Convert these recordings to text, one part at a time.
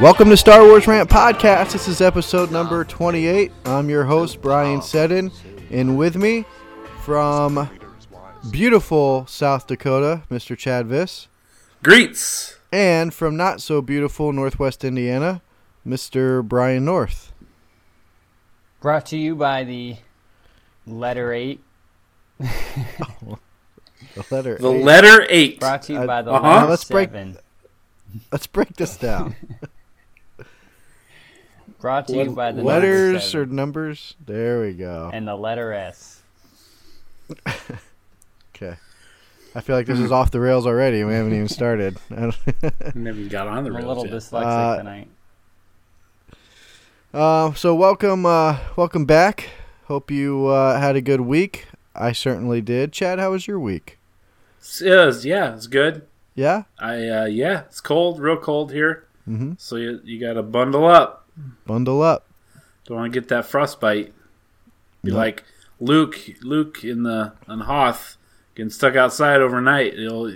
Welcome to Star Wars Rant Podcast. This is episode number 28. I'm your host, Brian Seddon, and with me from beautiful South Dakota, Mr. Chad Viss, Greets. and from not so beautiful Northwest Indiana, Mr. Brian North. Brought to you by the letter eight. The letter The A. letter eight. Brought to you I- by the Uh-huh. letter Let's break- seven. Let's break this down. Brought to you by the Letters number or numbers? There we go. and the letter S. Okay. I feel like this is off the rails already. We haven't even started. I don't- Never got on the I'm a rails little yet. dyslexic Uh, tonight. Uh, so welcome, uh, welcome back. Hope you uh, had a good week. I certainly did. Chad, how was your week? Yeah, it's, yeah, it's good. Yeah, I uh, yeah, it's cold, real cold here. Mhm. So you you got to bundle up. Bundle up. Don't want to get that frostbite. Be No. like Luke, Luke in the on Hoth getting stuck outside overnight. It'll,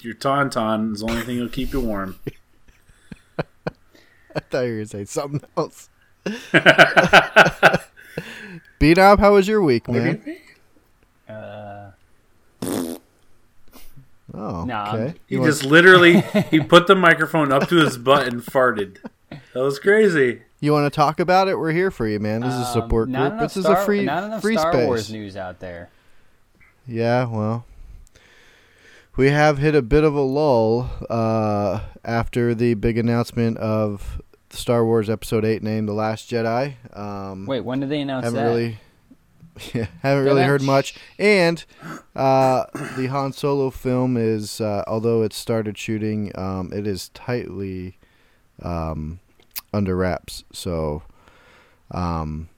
your tauntaun is the only thing that'll keep you warm. I thought you were gonna say something else. B Knob, how was your week, man? Uh, Oh, No, okay. He You want- just literally he put the microphone up to his butt and farted. That was crazy. you want to talk about it? We're here for you, man. This is a um, support not group. This Star, is a free not enough free Star space. Wars news out there. Yeah, well, we have hit a bit of a lull uh, after the big announcement of Star Wars Episode Eight, named The Last Jedi. Um, Wait, when did they announce haven't that? really yeah, haven't really heard much and uh, the han solo film is uh, although it started shooting um, it is tightly um, under wraps so um,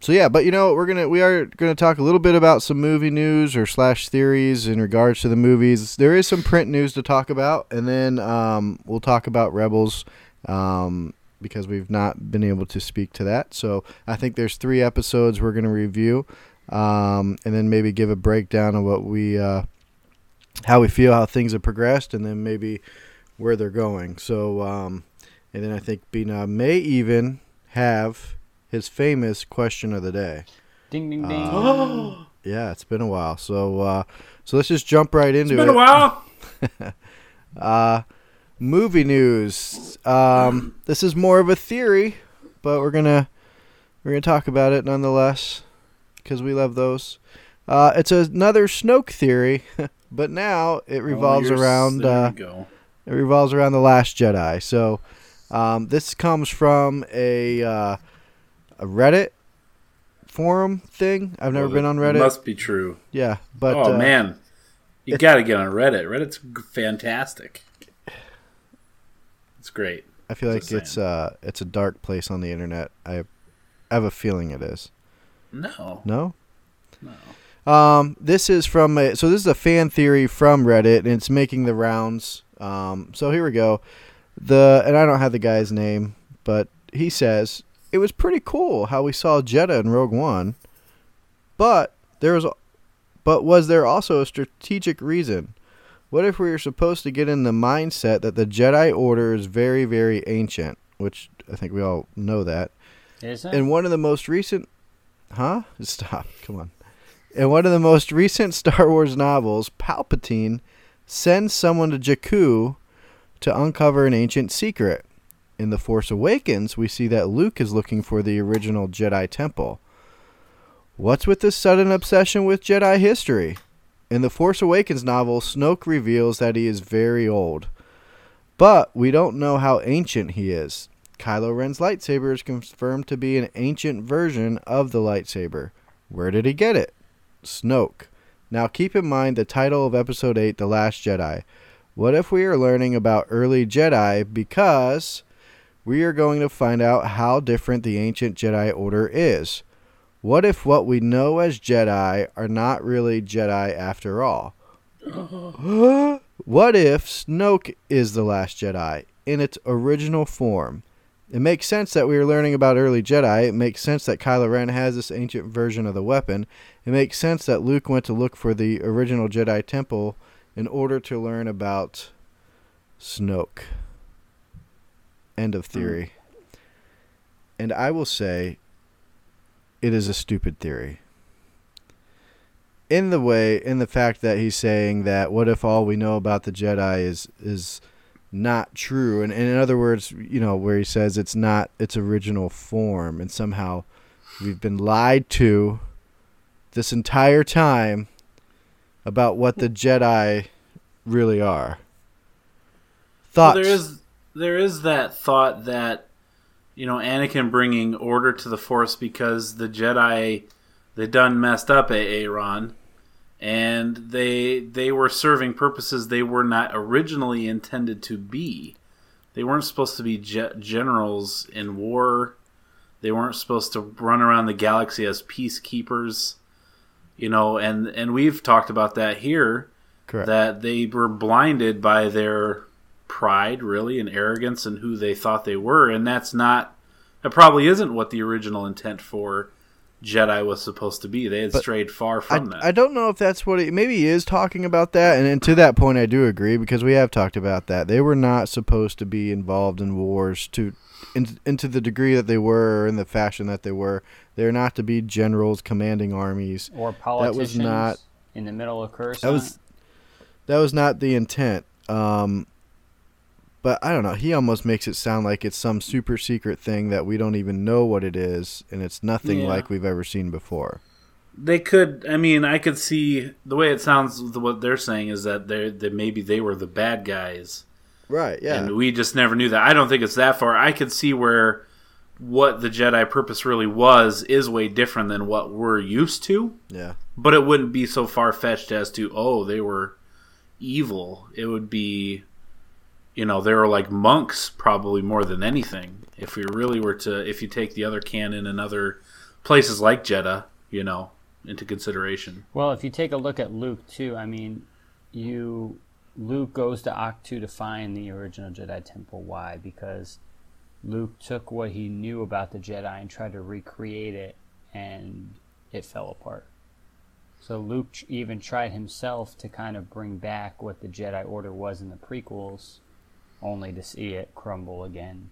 so yeah but you know we're gonna we are gonna talk a little bit about some movie news or slash theories in regards to the movies there is some print news to talk about and then um, we'll talk about rebels um, because we've not been able to speak to that. So I think there's three episodes we're to review, um, and then maybe give a breakdown of what we, uh, how we feel, how things have progressed, and then maybe where they're going. So, um, and then I think Bina may even have his famous question of the day. Ding ding ding. Uh, Yeah, it's been a while. So, uh, so let's just jump right into It's been it. a while. Uh, movie news. Um, this is more of a theory, but we're gonna we're gonna talk about it nonetheless because we love those. Uh, it's another Snoke theory, but now it revolves Oh, around There uh, go. it revolves around the Last Jedi. So um, this comes from a uh, a Reddit forum thing. I've never Well, been on Reddit. Must be true. yeah, but oh uh, man, you got to get on Reddit. Reddit's fantastic. It's great. I feel like it's uh it's a dark place on the internet. I, I have a feeling it is. No, No. no. Um, this is from a, so this is a fan theory from Reddit, and it's making the rounds. Um, so here we go. The and I don't have the guy's name, but he says it was pretty cool how we saw Jedha in Rogue One, but there was, but was there also a strategic reason? What if we were supposed to get in the mindset that the Jedi Order is very, very ancient, which I think we all know that. Is it? In one of the most recent, huh? Stop. Come on. In one of the most recent Star Wars novels, Palpatine sends someone to Jakku to uncover an ancient secret. In The Force Awakens, we see that Luke is looking for the original Jedi Temple. What's with this sudden obsession with Jedi history? In the Force Awakens novel, Snoke reveals that he is very old. But we don't know how ancient he is. Kylo Ren's lightsaber is confirmed to be an ancient version of the lightsaber. Where did he get it? Snoke. Now keep in mind the title of Episode 8, The Last Jedi. What if we are learning about early Jedi because we are going to find out how different the ancient Jedi Order is? What if what we know as Jedi are not really Jedi after all? what if Snoke is the last Jedi in its original form? It makes sense that we are learning about early Jedi. It makes sense that Kylo Ren has this ancient version of the weapon. It makes sense that Luke went to look for the original Jedi temple in order to learn about Snoke. End of hmm. theory. And I will say it is a stupid theory. In the way, in the fact that he's saying that what if all we know about the Jedi is is not true, and, and in other words, you know, where he says it's not its original form, and somehow we've been lied to this entire time about what the Jedi really are. Thoughts? Well, there is there is that thought that you know Anakin bringing order to the Force because the Jedi they done messed up at Aaron, and they they were serving purposes they were not originally intended to be. They weren't supposed to be ge- generals in war. They weren't supposed to run around the galaxy as peacekeepers. You know, and and we've talked about that here. Correct. That they were blinded by their pride, really, and arrogance and who they thought they were, and that's not. That probably isn't what the original intent for Jedi was supposed to be. They had But strayed far I, from that. I don't know if that's what he maybe he is talking about that and, and to that point I do agree because we have talked about that. They were not supposed to be involved in wars to in, into the degree that they were or in the fashion that they were. They're not to be generals commanding armies. Or politicians. That was not in the middle of Coruscant. that was that was not the intent. Um but I don't know. He almost makes it sound like it's some super secret thing that we don't even know what it is, and it's nothing Yeah. like we've ever seen before. they could. I mean, I could see the way it sounds. What they're saying is that they that maybe they were the bad guys, Right? Yeah. and we just never knew that. I don't think it's that far. I could see where what the Jedi purpose really was is way different than what we're used to. yeah. But it wouldn't be so far fetched as to oh they were evil. It would be, you know, they were like monks probably more than anything. If we really were to, if you take the other canon and other places like Jedha, you know, into consideration. Well, if you take a look at Luke too, I mean, you Luke goes to Ahch-To to find the original Jedi Temple. Why? Because Luke took what he knew about the Jedi and tried to recreate it, and it fell apart. So Luke ch- even tried himself to kind of bring back what the Jedi Order was in the prequels, only to see it crumble again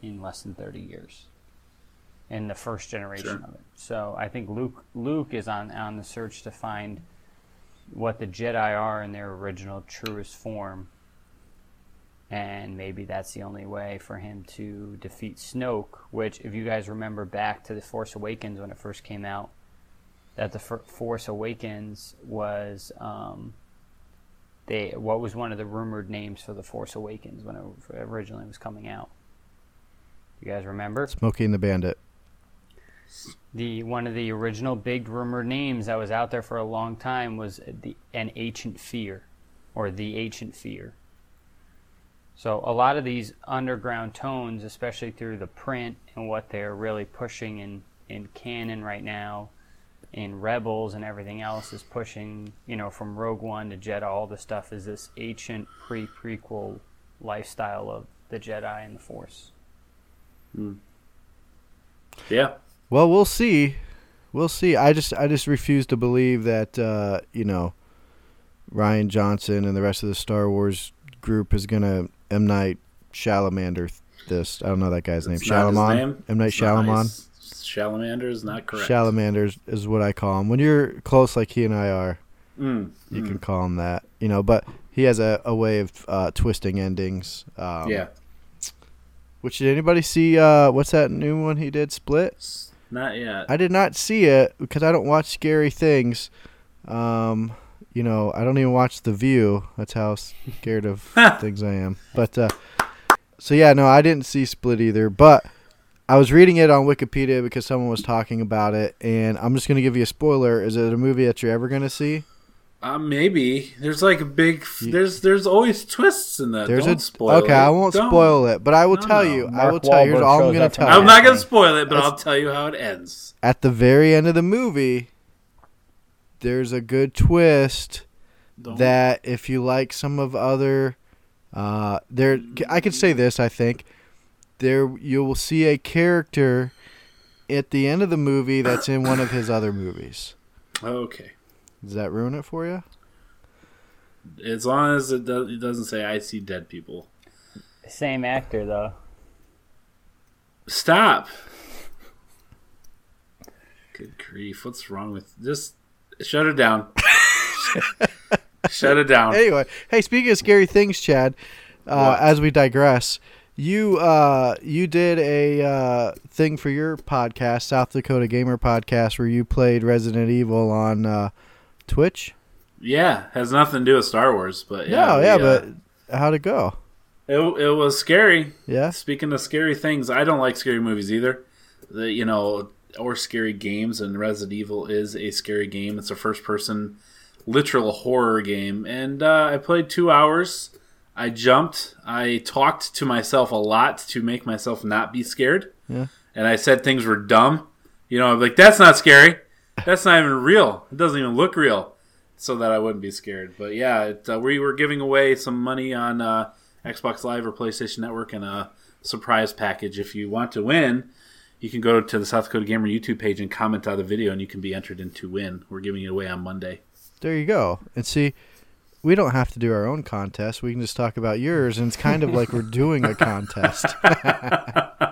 in less than 30 years in the first generation Sure. of it. So I think Luke Luke is on on the search to find what the Jedi are in their original truest form. And maybe that's the only way for him to defeat Snoke, which if you guys remember back to the Force Awakens when it first came out, that the Force Awakens was um, they what was one of the rumored names for the Force Awakens when it originally was coming out. You guys remember? Smokey and the Bandit. The one of the original big rumored names that was out there for a long time was the an ancient fear or the ancient fear. So a lot of these underground tones especially through the print and what they're really pushing in in canon right now in rebels and everything else is pushing you know from rogue one to jedi all the stuff is this ancient pre prequel lifestyle of the jedi and the force. Hmm. Yeah. Well, we'll see. We'll see. I just I just refuse to believe that uh, you know Rian Johnson and the rest of the Star Wars group is gonna M Night Shalamander this. I don't know that guy's name. It's not his Shalaman. name. M Night It's Shalaman. his- Shalamander is not correct. Salamander is- is what I call him. When you're close like he and I are, Mm, you mm. can call him that. You know, but he has a, a way of uh, twisting endings. Um, yeah, Which did anybody see? Uh, what's that new one he did? Split. Not yet. I did not see it because I don't watch scary things. Um, you know, I don't even watch The View. That's how scared of things I am. But uh, so yeah, no, I didn't see Split either. But I was reading it on Wikipedia because someone was talking about it, and I'm just gonna give you a spoiler. Is it a movie that you're ever gonna see? Uh, maybe there's like a big. There's there's always twists in that. There's Don't a spoil okay. it. I won't Don't. spoil it, but I will No, tell no. you. I Mark will tell you. All I'm gonna tell you. I'm not gonna spoil it, but that's- I'll tell you how it ends. at the very end of the movie, there's a good twist Don't- that if you like some of other, uh, there I could say this. I think there you will see a character at the end of the movie that's in one of his other movies. Okay, Does that ruin it for you? as long as it, does, it doesn't say I see dead people. Same actor though. Stop. Good grief! What's wrong with just shut it down? shut it down. Anyway, hey, speaking of scary things, Chad, uh, as we digress, you uh, you did a uh, thing for your podcast, South Dakota Gamer Podcast, where you played Resident Evil on uh, Twitch. Yeah, has nothing to do with Star Wars, but yeah, Yeah, we, yeah, uh, but how'd it go? it it was scary. Yeah, Speaking of scary things, I don't like scary movies either. The you know or scary games, and Resident Evil is a scary game. It's a first person, literal horror game, and uh, I played two hours. I jumped. I talked to myself a lot to make myself not be scared. Yeah. And I said things were dumb. You know, I'm like, that's not scary. That's not even real. It doesn't even look real. So that I wouldn't be scared. But yeah, it, uh, we were giving away some money on uh, Xbox Live or PlayStation Network and a surprise package. If you want to win, you can go to the South Dakota Gamer YouTube page and comment on the video, and you can be entered in to win. We're giving it away on Monday. there you go. And see, we don't have to do our own contest. We can just talk about yours, and it's kind of like we're doing a contest.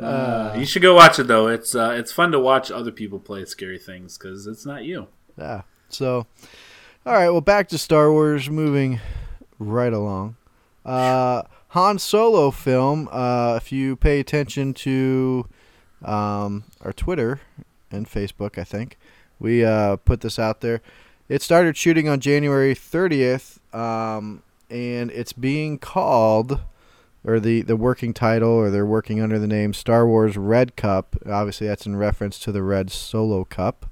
Uh, you should go watch it though. It's uh, it's fun to watch other people play scary things because it's not you. Yeah. So, all right. Well, back to Star Wars. Moving right along. Uh, Han Solo film. Uh, if you pay attention to um, our Twitter and Facebook, I think we uh, put this out there. It started shooting on January 30th, um, and it's being called, or the, the working title, or they're working under the name Star Wars Red Cup. Obviously, that's in reference to the Red Solo Cup.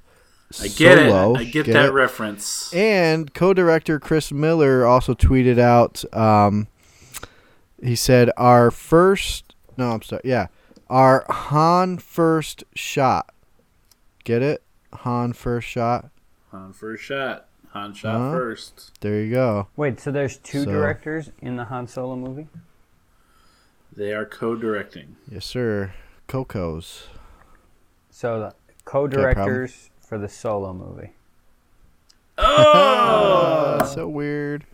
I get Solo, it. I get, get that it? reference. And co-director Chris Miller also tweeted out. Um, he said, "Our first, no, I'm sorry, yeah, our Han first shot. Get it? Han first shot. Han first shot. Han shot Huh? first. There you go. Wait, so there's two So- directors in the Han Solo movie? They are co-directing. Yes, sir. Coco's. So the co-directors for the Solo movie. Uh, so weird.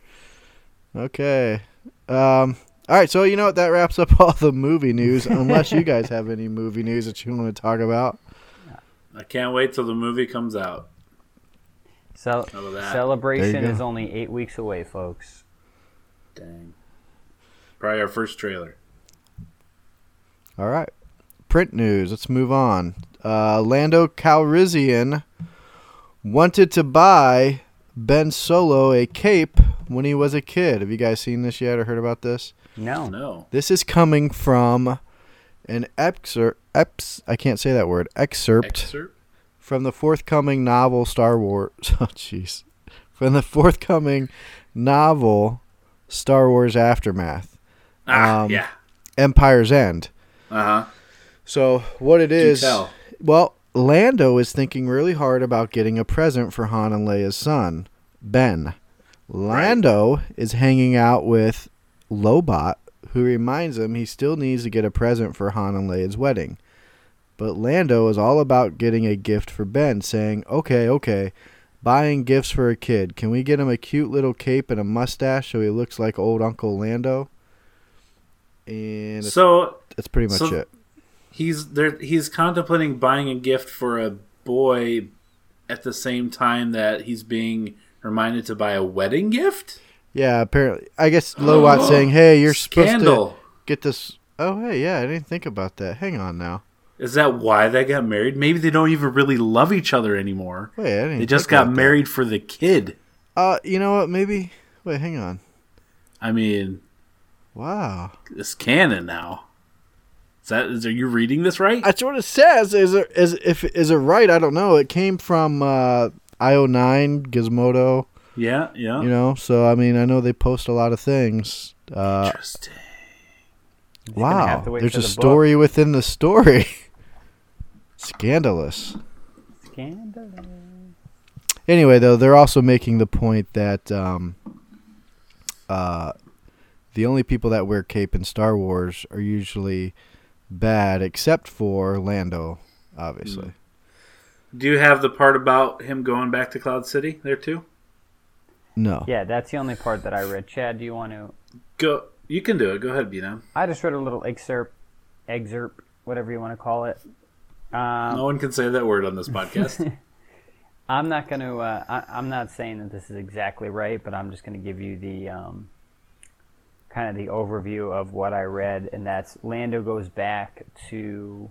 Okay. Um. All right. So you know what? That wraps up all the movie news. Unless you guys have any movie news that you want to talk about. I can't wait till the movie comes out. Cel- How about that? celebration There you go. is only eight weeks away, folks. Dang. Probably our first trailer. All right. Print news. Let's move on. Uh, Lando Calrissian wanted to buy Ben Solo a cape when he was a kid. Have you guys seen this yet or heard about this? No. No. This is coming from an excerpt. Eps, I can't say that word. Excerpt Excerpt? from the forthcoming novel Star Wars. Oh, jeez. From the forthcoming novel Star Wars Aftermath, Ah, Um, yeah. Empire's End. Uh huh. So what it is? tell. Well, Lando is thinking really hard about getting a present for Han and Leia's son, Ben. Lando is hanging out with Lobot, who reminds him he still needs to get a present for Han and Leia's wedding. But Lando is all about getting a gift for Ben, saying, "Okay, okay, buying gifts for a kid. Can we get him a cute little cape and a mustache so he looks like old Uncle Lando?" And So that's pretty much so- it. he's there. He's contemplating buying a gift for a boy at the same time that he's being reminded to buy a wedding gift. Yeah, apparently. I guess Lobot saying, "Hey, you're supposed to get this." Oh, hey, yeah, I didn't think about that. Hang on now. Is that why they got married? Maybe they don't even really love each other anymore. Wait, I didn't. They just got about that. married for the kid. Uh, you know what? Maybe. Wait, hang on. I mean, Wow, it's canon now. Is that is are you reading this right? that's what it says. Is it is if is it right? I don't know. It came from uh, IO9 Gizmodo. yeah, yeah. You know, so I mean, I know they post a lot of things. Uh, Interesting. gonna wow, have to wait there's a the book. story within the story. Scandalous. Scandalous. Anyway, though, they're also making the point that um, uh, the only people that wear cape in Star Wars are usually bad, except for Lando, obviously. Do you have the part about him going back to Cloud City there too? No. Yeah, that's the only part that I read. Chad, do you want to? Go. You can do it. Go ahead, Bina. I just read a little excerpt, excerpt, whatever you want to call it. Um, No one can say that word on this podcast. I'm not going to. Uh, I, I'm not saying that this is exactly right, but I'm just going to give you the um, kind of the overview of what I read, and that's Lando goes back to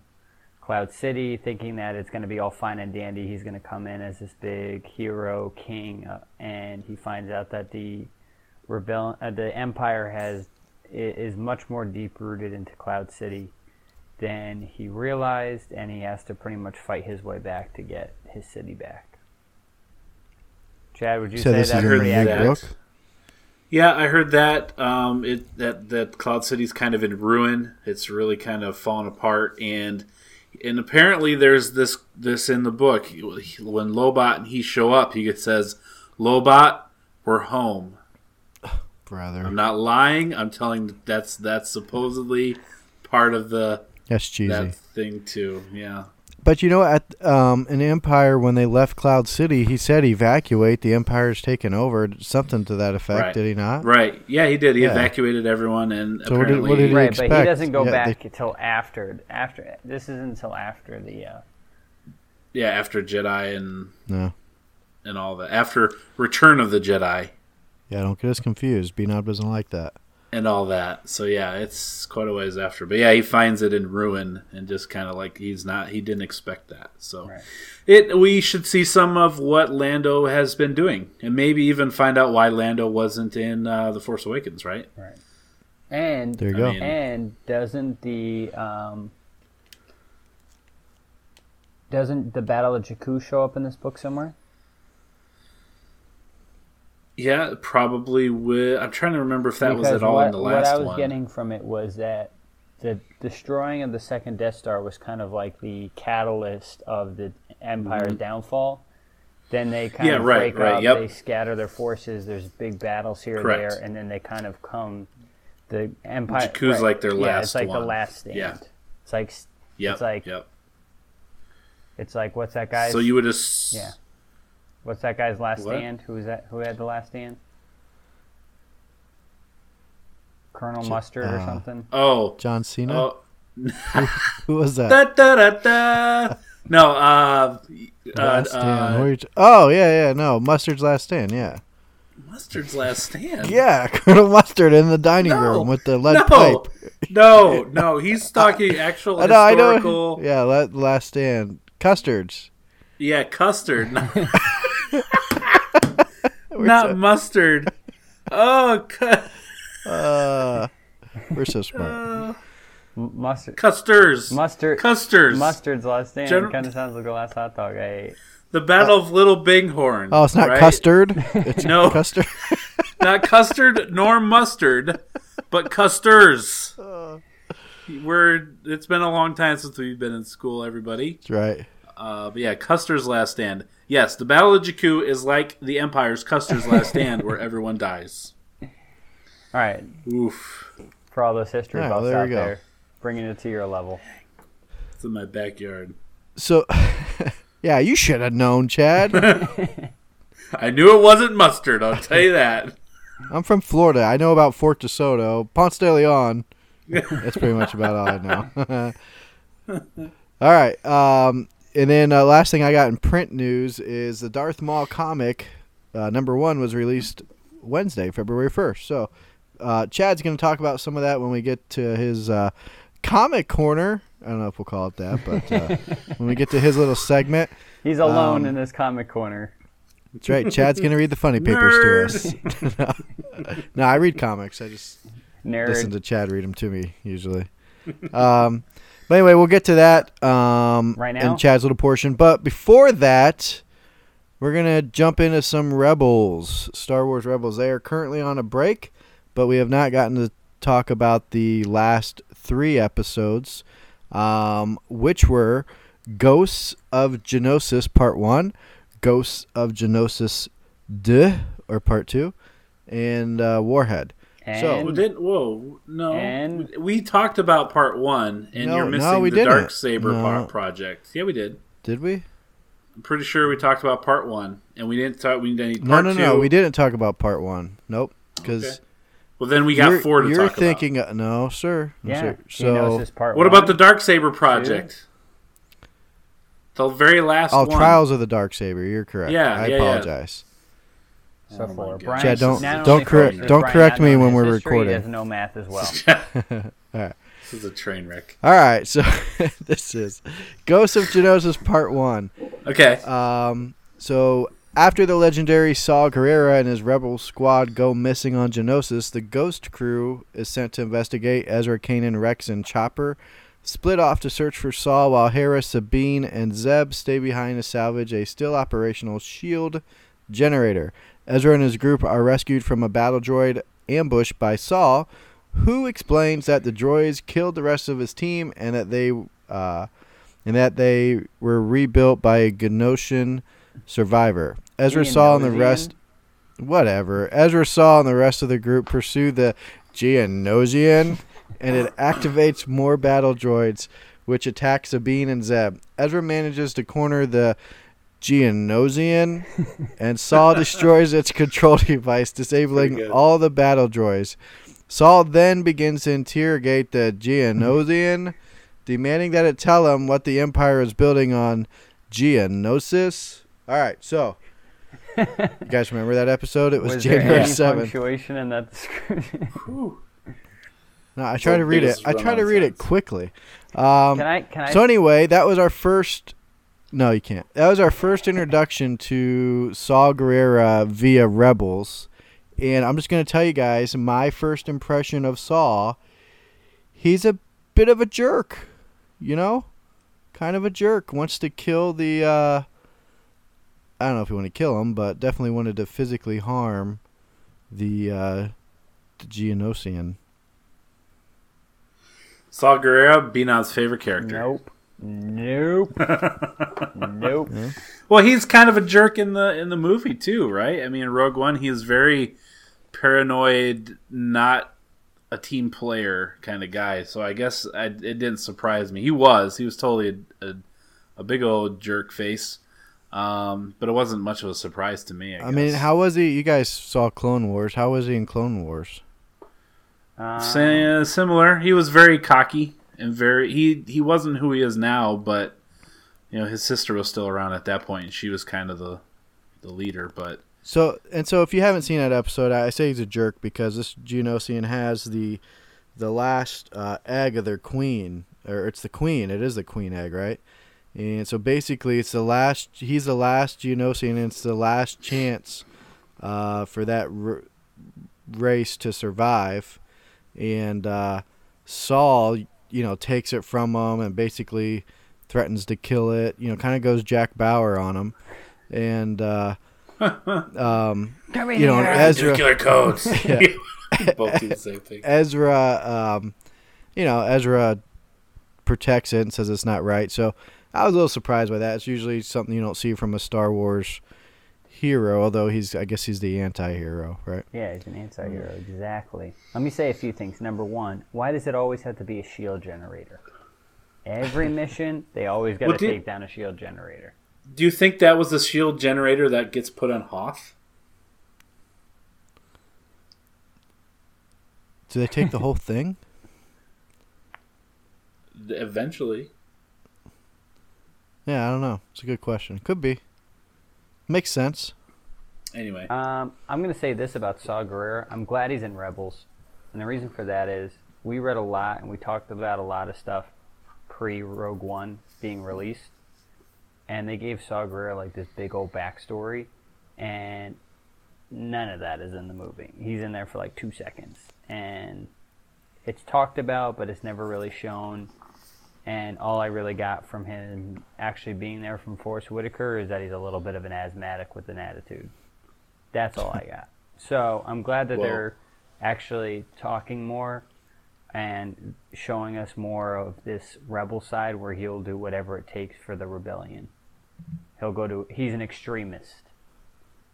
Cloud City, thinking that it's going to be all fine and dandy. He's going to come in as this big hero king, uh, and he finds out that the rebellion, uh, the Empire has is much more deep rooted into Cloud City than he realized, and he has to pretty much fight his way back to get his city back. Chad, would you So say this that's is in the pretty new accurate? book? Yeah, I heard that. Um, it that that Cloud City's kind of in ruin. It's really kind of fallen apart, and and apparently there's this this in the book when Lobot and he show up, he says, "Lobot, we're home." Brother. I'm not lying. I'm telling that's that's supposedly part of the That's cheesy. that thing too. Yeah. But you know, at um, in Empire, when they left Cloud City, he said evacuate. The Empire's taken over. Something to that effect, Right. did he not? Right. Yeah, he did. He Yeah. evacuated everyone, and So what did- apparently, what did he Right, but he doesn't go Yeah, back they- until after. After this isn't until after the. Uh, yeah, after Jedi and No. and all that, after Return of the Jedi Yeah, don't get us confused. Benob doesn't like that. And all that. So yeah, it's quite a ways after. But yeah, he finds it in ruin and just kind of like he's not. He didn't expect that. So Right. it we should see some of what Lando has been doing, and maybe even find out why Lando wasn't in uh, the Force Awakens. Right. Right. And There you I go. mean- and doesn't the um, doesn't the Battle of Jakku show up in this book somewhere? Yeah, probably would. I'm trying to remember if that was at all what, in the last one. what I was one. getting from it was that the destroying of the second Death Star was kind of like the catalyst of the Empire's downfall. Then they kind Mm-hmm. Yeah, of right, break right, up. yep. They scatter their forces. There's big battles here Correct. and there, and then they kind of come. The Empire. Jakku's like their yeah, last it's like the last stand. Yeah. It's like Yep, it's like- yep. it's like what's that guy? So you would ass- yeah. What's that guy's last What? stand? Who was that? Who had the last stand? Colonel Mustard or uh, something. Oh, John Cena. oh, Who was that? da, da, da, da. No, uh, uh, Last Stand. uh, What are you t- oh yeah, yeah. No, Mustard's Last Stand. Yeah, Mustard's last stand. yeah. Colonel Mustard in the dining No. room with the lead no, pipe. no, no. He's talking actual I know, I know. historical. Yeah, Last Stand. Custards. Yeah, custard, not, so, mustard. Oh, cu- uh, we're so smart. M- Mustard. custards. Mustard. Custards. Mustard's last stand. Gen- kind of sounds like the last hot dog I ate. The Battle of Little Bighorn. Oh, it's not right? custard. It's No. custard. not custard nor mustard, but custers. We're it's been a long time since we've been in school, everybody. That's right. Uh, but yeah, Custer's Last Stand. Yes, the Battle of Jakku is like the Empire's Custer's Last Stand, where everyone dies. All right, Oof, for all those history Yeah, buffs well, there out you go. there, bringing it to your level. it's in my backyard. So, yeah, you should have known, Chad. I knew it wasn't mustard. I'll tell you that. I'm from Florida. I know about Fort DeSoto, Ponce de Leon. That's pretty much about all I know. all right. Um, and then uh, last thing I got in print news is the Darth Maul comic uh, number one was released Wednesday, February 1st. So uh, Chad's going to talk about some of that when we get to his uh, comic corner. I don't know if we'll call it that, but uh, when we get to his little segment. He's alone Um, in this comic corner. That's right. Chad's going to read the funny papers to us. no. no, I read comics. I just Nerd. listen to Chad read them to me usually. Um, but anyway, we'll get to that um, Right now? in Chad's little portion. But before that, we're gonna jump into some Rebels, Star Wars Rebels. They are currently on a break, but we have not gotten to talk about the last three episodes, um, which were Ghosts of Geonosis Part One, Ghosts of Geonosis Deux or Part Two, and uh, Warhead. So- And Well, didn't whoa no And- we, we talked about part one and No, you're no, missing we the didn't. dark saber No. project yeah we did Did we? i'm pretty sure we talked about part one and we didn't talk we didn't No, part no, two. no. We didn't talk about part one. Nope. Because Okay. well then we got you're, four to you're talk thinking, uh, no, sir. No, yeah, sir. So, part what one. about the dark saber project the very last oh, one Trials of the Dark Saber. You're correct. Yeah, I yeah, yeah. Apologize. So Oh my for God. Brian, Chad, don't- don't only correct- don't Brian correct me when we're history, recording. He doesn't know math as well. All right. this is a train wreck All right. So this is Ghost of Geonosis Part One. okay Um. So after the legendary Saul Gerrera and his rebel squad go missing on Geonosis, the Ghost crew is sent to investigate. Ezra, Kanan, Rex, and Chopper split off to search for Saul, while Hera, Sabine, and Zeb stay behind to salvage a still operational shield generator. Ezra and his group are rescued from a battle droid ambush by Saul, who explains that the droids killed the rest of his team and that they uh, and that they were rebuilt by a Geonosian survivor. Ezra Saul and the rest whatever. Ezra Saul and the rest of the group pursue the Geonosian and it activates more battle droids which attack Sabine and Zeb. Ezra manages to corner the Geonosian and Saul destroys its control device, disabling all the battle droids. Saul then begins to interrogate the Geonosian, demanding that it tell him what the Empire is building on Geonosis. All right, so you guys remember that episode? It was, Was there January any seventh. punctuation in that description? No, I try to read it. I try to read it quickly. Um, can I? Can I? so anyway, that was our first. No, you can't. That was our first introduction to Saw Gerrera via Rebels, and I'm just gonna tell you guys my first impression of Saw. He's a bit of a jerk, you know, kind of a jerk. Wants to kill the. Uh, I don't know if he wanted to kill him, but definitely wanted to physically harm the uh, the Geonosian. Saul Guerrero, Binod's favorite character. Nope. Nope. nope. Well, he's kind of a jerk in the in the movie too, right? I mean, in Rogue One, he is very paranoid, not a team player kind of guy. So I guess I, it didn't surprise me. He was, he was totally a, a, a big old jerk face, um, but it wasn't much of a surprise to me. I, I mean, how was he? You guys saw Clone Wars. How was he in Clone Wars? Uh, Sa- similar. He was very cocky and very he he wasn't who he is now, but you know his sister was still around at that point, and she was kind of the the leader. But So and so, if you haven't seen that episode, I say he's a jerk because this Geonosian has the the last uh, egg of their queen, or it's the queen. It is the queen egg, right? And so basically, it's the last. He's the last Geonosian, and it's the last chance uh, for that r- race to survive. And uh, Saul, you know, takes it from him and basically threatens to kill it. You know, kind of goes Jack Bauer on him, and uh, um, you know, Ezra. nuclear codes. Yeah. Both do the same thing. Ezra, um, you know, Ezra protects it and says it's not right. So I was a little surprised by that. It's usually something you don't see from a Star Wars hero, although he's, I guess he's the anti-hero, right? Yeah, he's an anti-hero. Exactly. Let me say a few things. Number one, why does it always have to be a shield generator? Every mission, they always got to Well, do- take down a shield generator. Do you think that was the shield generator that gets put on Hoth? Do they take the whole thing? Eventually. Yeah, I don't know. It's a good question. Could be. Makes sense. Anyway, Um, I'm going to say this about Saw Gerrera. I'm glad he's in Rebels. And the reason for that is we read a lot and we talked about a lot of stuff pre Rogue One being released. And they gave Saw Gerrera like this big old backstory. And none of that is in the movie. He's in there for like two seconds. And it's talked about, but it's never really shown. And all I really got from him actually being there from Forest Whitaker is that he's a little bit of an asthmatic with an attitude. That's all I got. So I'm glad that they're actually talking more and showing us more of this rebel side where he'll do whatever it takes for the rebellion. He'll go to he's an extremist.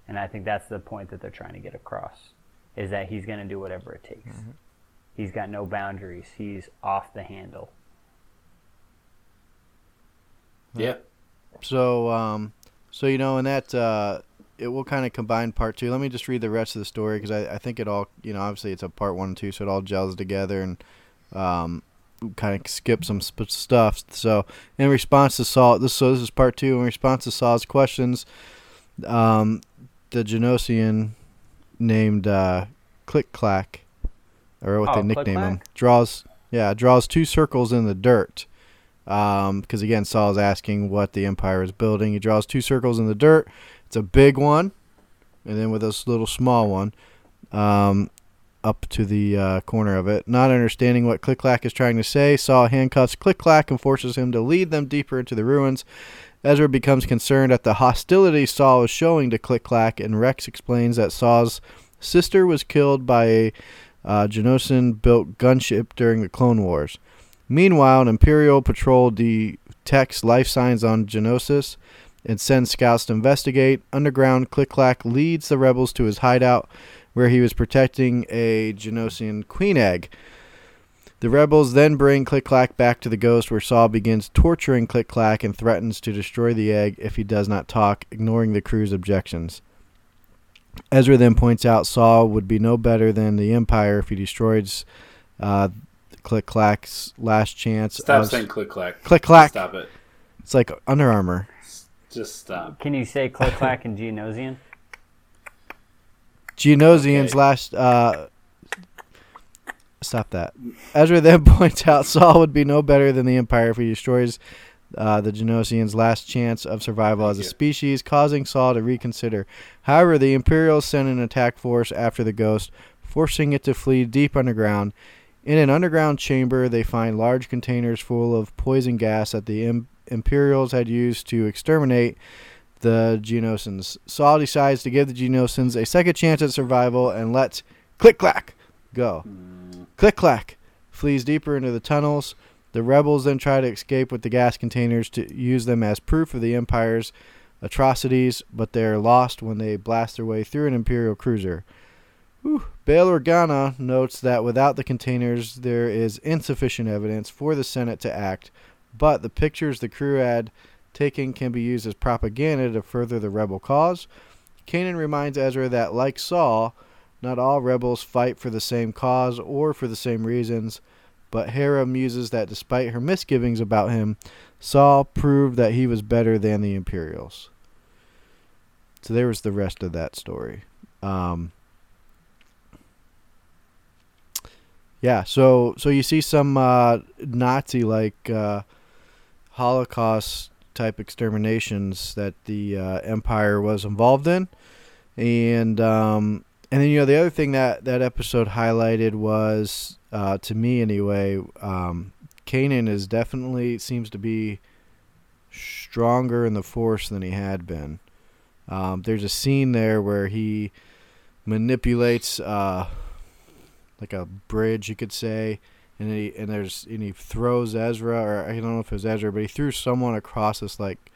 And I think that's the point that they're trying to get across is that he's going to do whatever it takes. Mm-hmm. He's got no boundaries. He's off the handle. Yeah. So, um, so you know, in that, uh, it will kind of combine part two. Let me just read the rest of the story because I, I think it all, you know, obviously it's a part one and two, so it all gels together and um, kind of skip some sp- stuff. So, in response to Saul, this so this is part two. In response to Saul's questions, um, the Geonosian named uh, Click Clack, or what Oh, they nickname him, draws yeah draws two circles in the dirt. Because again, Saul is asking what the Empire is building. He draws two circles in the dirt. It's a big one, and then with this little small one um, up to the uh, corner of it. Not understanding what Click Clack is trying to say, Saul handcuffs Click Clack and forces him to lead them deeper into the ruins. Ezra becomes concerned at the hostility Saul is showing to Click Clack, and Rex explains that Saw's sister was killed by a uh, Geonosian built gunship during the Clone Wars. Meanwhile, an Imperial patrol detects life signs on Geonosis and sends scouts to investigate. Underground, Click Clack leads the rebels to his hideout, where he was protecting a Geonosian queen egg. The rebels then bring Click Clack back to the ghost, where Saul begins torturing Click Clack and threatens to destroy the egg if he does not talk, ignoring the crew's objections. Ezra then points out Saul would be no better than the Empire if he destroys uh, Click Clack's last chance. Stop of- saying click clack. Click clack. Stop it. It's like Under Armour. Just stop. Can you say Click Clack and Geonosian? Geonosian's Okay. last. Uh, stop that. Ezra then points out Saul would be no better than the Empire if he destroys uh, the Geonosians' last chance of survival Thank as a you. species, causing Saul to reconsider. However, the Imperials send an attack force after the Ghost, forcing it to flee deep underground. In an underground chamber, they find large containers full of poison gas that the Im- Imperials had used to exterminate the Geonosians. Saul decides to give the Geonosians a second chance at survival and lets Click Clack go. Click Clack flees deeper into the tunnels. The rebels then try to escape with the gas containers to use them as proof of the Empire's atrocities, but they are lost when they blast their way through an Imperial cruiser. Whew. Bail Organa notes that without the containers, there is insufficient evidence for the Senate to act, but the pictures the crew had taken can be used as propaganda to further the rebel cause. Kanan reminds Ezra that, like Saul, not all rebels fight for the same cause or for the same reasons, but Hera muses that despite her misgivings about him, Saul proved that he was better than the Imperials. So there was the rest of that story. Um, yeah, so so you see some uh, Nazi like uh, Holocaust type exterminations that the uh, Empire was involved in, and um, and then you know the other thing that that episode highlighted was uh, to me anyway, um, Kanan is definitely seems to be stronger in the Force than he had been. Um, there's a scene there where he manipulates uh, like a bridge, you could say, and he and there's and he throws Ezra, or I don't know if it was Ezra, but he threw someone across this like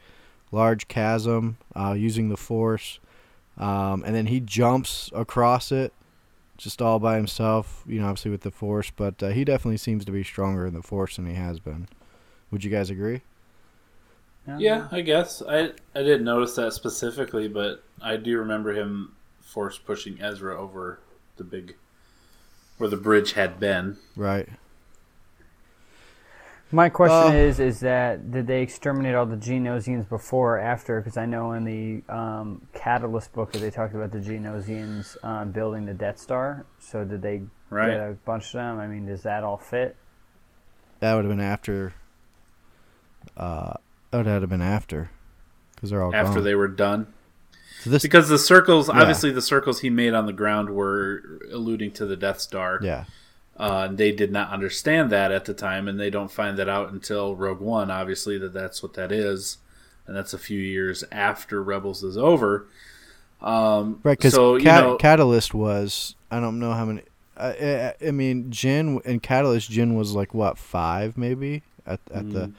large chasm uh, using the Force, um, and then he jumps across it just all by himself. You know, obviously with the Force, but uh, he definitely seems to be stronger in the Force than he has been. Would you guys agree? Yeah, I guess I I didn't notice that specifically, but I do remember him force pushing Ezra over the big where the bridge had been. Right. My question Uh, is: Is that did they exterminate all the Geonosians before or after? Because I know in the um, Catalyst book that they talked about the Geonosians uh, building the Death Star. So did they Right. get a bunch of them? I mean, does that all fit? That would have been after. Uh, that would have been after, because they're all after gone. they were done. This, Because the circles, Yeah. obviously, the circles he made on the ground were alluding to the Death Star. yeah, Uh, and they did not understand that at the time, and they don't find that out until Rogue One, obviously, that that's what that is. And that's a few years after Rebels is over. Um, right. Because so, you know, Catalyst was I don't know how many. I, I, I mean, Jyn in Catalyst, Jyn was like what five maybe at at the Mm-hmm.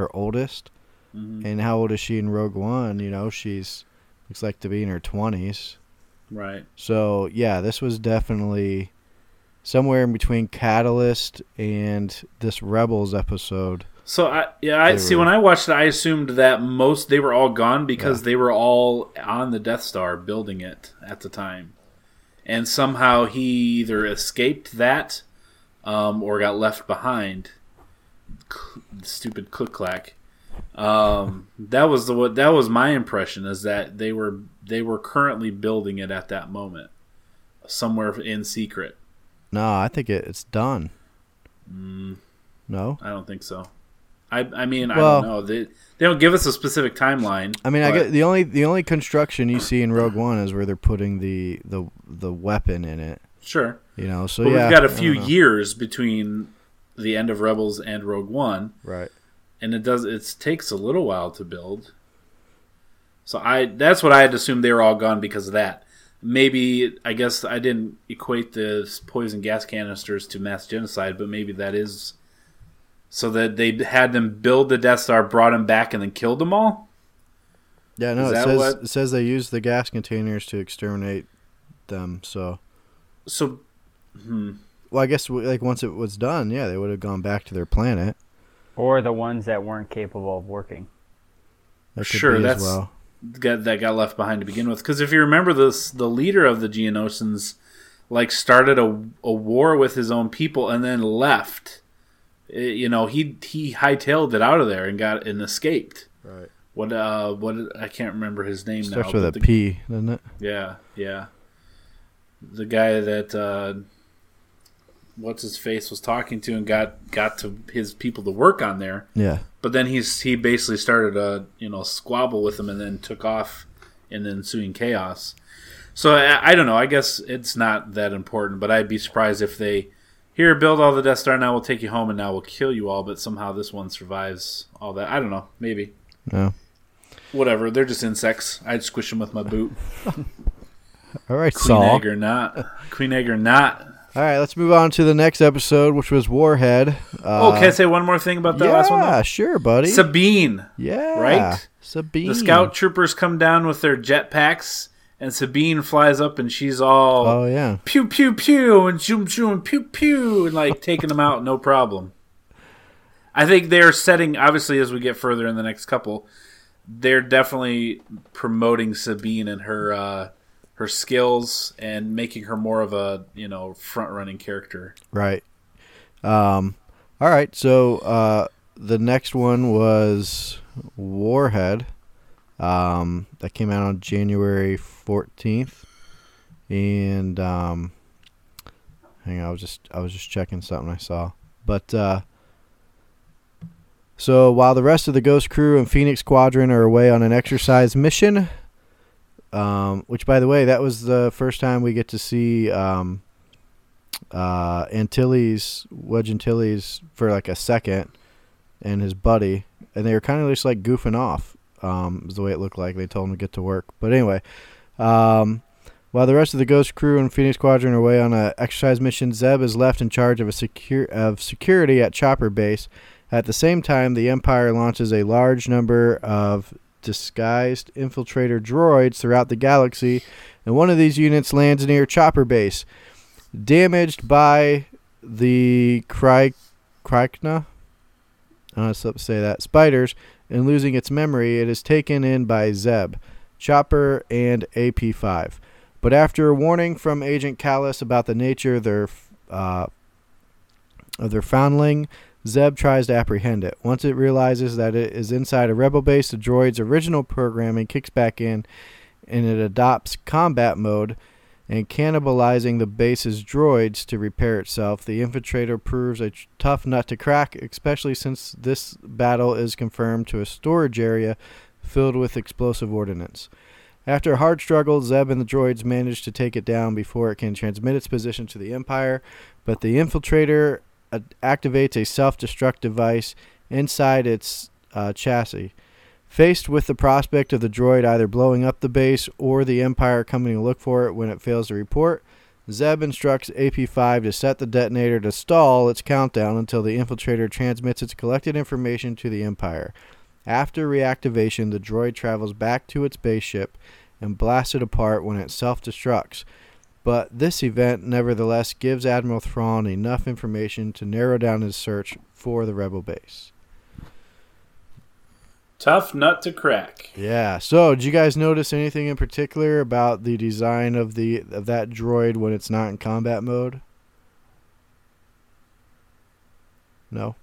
her oldest, and how old is she in Rogue One? You know, she's looks like to be in her twenties. right. So yeah, this was definitely somewhere in between Catalyst and this Rebels episode. So I yeah I They see were- when I watched it I assumed that most they were all gone because they were all on the Death Star building it at the time. And somehow he either escaped that um, or got left behind. Cl- Stupid click clack. Um, that was the what that was my impression is that they were they were currently building it at that moment somewhere in secret. No, I think it, it's done. Mm. No, I don't think so. I I mean I don't know. They they don't give us a specific timeline. I mean, I but- get the only the only construction you see in Rogue One is where they're putting the the the weapon in it. sure. You know, so But yeah, we've got a few years between the end of Rebels and Rogue One, right? And it does it takes a little while to build. So I that's what I had assumed they were all gone because of that. Maybe I guess I didn't equate the poison gas canisters to mass genocide, but maybe that is so that they had them build the Death Star, brought them back, and then killed them all. Yeah, no, it says what- it says they used the gas containers to exterminate them. So, So hmm. well, I guess like once it was done, yeah, they would have gone back to their planet. Or the ones that weren't capable of working? That could Sure, be that's- as well. got that got left behind to begin with. Because if you remember this, the leader of the Geonosians like started a, a war with his own people and then left. Eh, you know, he he hightailed it out of there and got and escaped. Right. What uh what I can't remember his name Starts now. with but a the- P, doesn't it? Yeah, yeah. The guy that uh what's his face was talking to and got got to his people to work on there. Yeah. But then he's he basically started a you know squabble with them and then took off in the ensuing chaos. So I, I don't know. I guess it's not that important, but I'd be surprised if they here build all the Death Star. Now we'll take you home and now we'll kill you all. But somehow this one survives all that. I don't know. Maybe No. whatever. They're just insects. I'd squish them with my boot. All right, Queen Saul. egg or not. Queen egg or not. All right, let's move on to the next episode, which was Warhead. Uh, oh, can I say one more thing about that yeah, last one? Yeah, sure, buddy. Sabine. yeah, right? Sabine. The scout troopers come down with their jetpacks, and Sabine flies up, and she's all Oh yeah. pew pew pew and zoom zoom pew pew and like taking them out no problem. I think they're setting obviously as we get further in the next couple, they're definitely promoting Sabine and her uh, her skills and making her more of a you know front running character. Right. Um. All right. So uh, the next one was Warhead. Um, that came out on January fourteenth, and um, hang on, I was just I was just checking something I saw, but uh, so while the rest of the Ghost crew and Phoenix Squadron are away on an exercise mission, um, which by the way, that was the first time we get to see um, uh, Antilles, Wedge Antilles for like a second, and his buddy, and they were kind of just like goofing off. Um, is the way it looked like. They told him to get to work, but anyway, um, while the rest of the Ghost crew and Phoenix Squadron are away on an exercise mission, Zeb is left in charge of a secure of security at Chopper Base. At the same time, the Empire launches a large number of disguised infiltrator droids throughout the galaxy, and one of these units lands near Chopper Base damaged by the Cry Krykna. I know how to say that. Spiders, and losing its memory, it is taken in by Zeb, Chopper, and AP5. But after a warning from Agent Kallus about the nature of their uh, of their foundling, Zeb tries to apprehend it. Once it realizes that it is inside a rebel base, the droid's original programming kicks back in and it adopts combat mode and cannibalizing the base's droids to repair itself. The infiltrator proves a tough nut to crack, especially since this battle is confirmed to a storage area filled with explosive ordnance. After a hard struggle, Zeb and the droids manage to take it down before it can transmit its position to the Empire, but the infiltrator activates a self destruct device inside its uh, chassis. Faced with the prospect of the droid either blowing up the base or the Empire coming to look for it when it fails to report, Zeb instructs AP 5 to set the detonator to stall its countdown until the infiltrator transmits its collected information to the Empire. After reactivation, the droid travels back to its base ship and blasts it apart when it self destructs. But this event nevertheless gives Admiral Thrawn enough information to narrow down his search for the rebel base. Tough nut to crack. Yeah. So, did you guys notice anything in particular about the design of the of that droid when it's not in combat mode? No.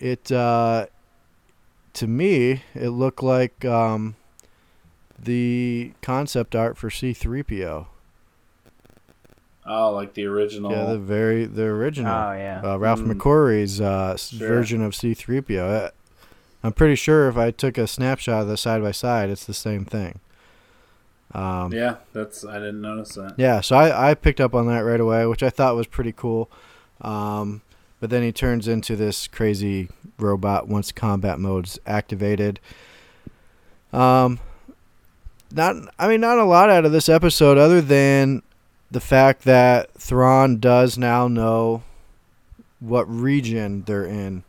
It uh to me, it looked like um the concept art for C3PO. Oh, like the original. Yeah, the very the original. Oh yeah. uh, Ralph Mm. McQuarrie's uh, Sure. version of C3PO. Uh, I'm pretty sure if I took a snapshot of the side by side, it's the same thing. Um, yeah, that's I didn't notice that. yeah, so I, I picked up on that right away, which I thought was pretty cool. Um, but then he turns into this crazy robot once combat mode's activated. Um, not, I mean, not a lot out of this episode other than the fact that Thrawn does now know what region they're in.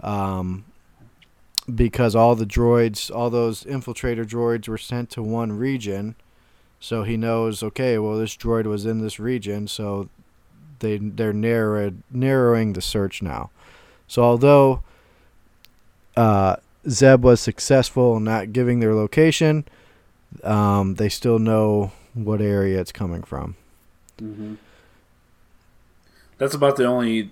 Um, because all the droids, all those infiltrator droids were sent to one region. So he knows, okay, well, this droid was in this region, so they they're narrowed, narrowing the search now. So although uh, Zeb was successful in not giving their location, um, they still know what area it's coming from. Hmm That's about the only.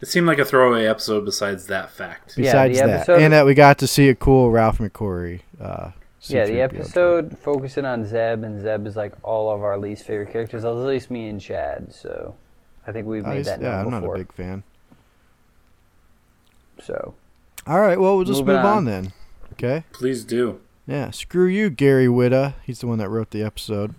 It seemed like a throwaway episode. Besides that fact, Besides the that, and that we got to see a cool Ralph McQuarrie. Uh, Yeah, the C-3PO episode focusing on Zeb, and Zeb is like all of our least favorite characters, at least me and Chad. So I think we've made he's- that yeah, known I'm not a big fan. So All right, well, we'll just Moving move on. on. then. Okay. please do. Yeah, screw you, Gary Whitta. He's the one that wrote the episode.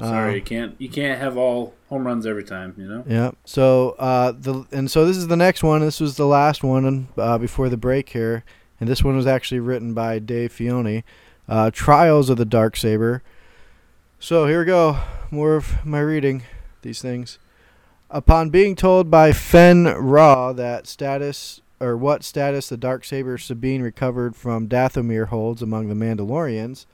Sorry, Uh, you can't. You can't have all home runs every time. You know. Yeah. So uh, the and so this is the next one. This was the last one uh, before the break here, and this one was actually written by Dave Filoni. Uh, Trials of the Dark Saber. So here we go. More of my reading these things. Upon being told by Fenn Rau that status or what status the dark saber Sabine recovered from Dathomir holds among the Mandalorians,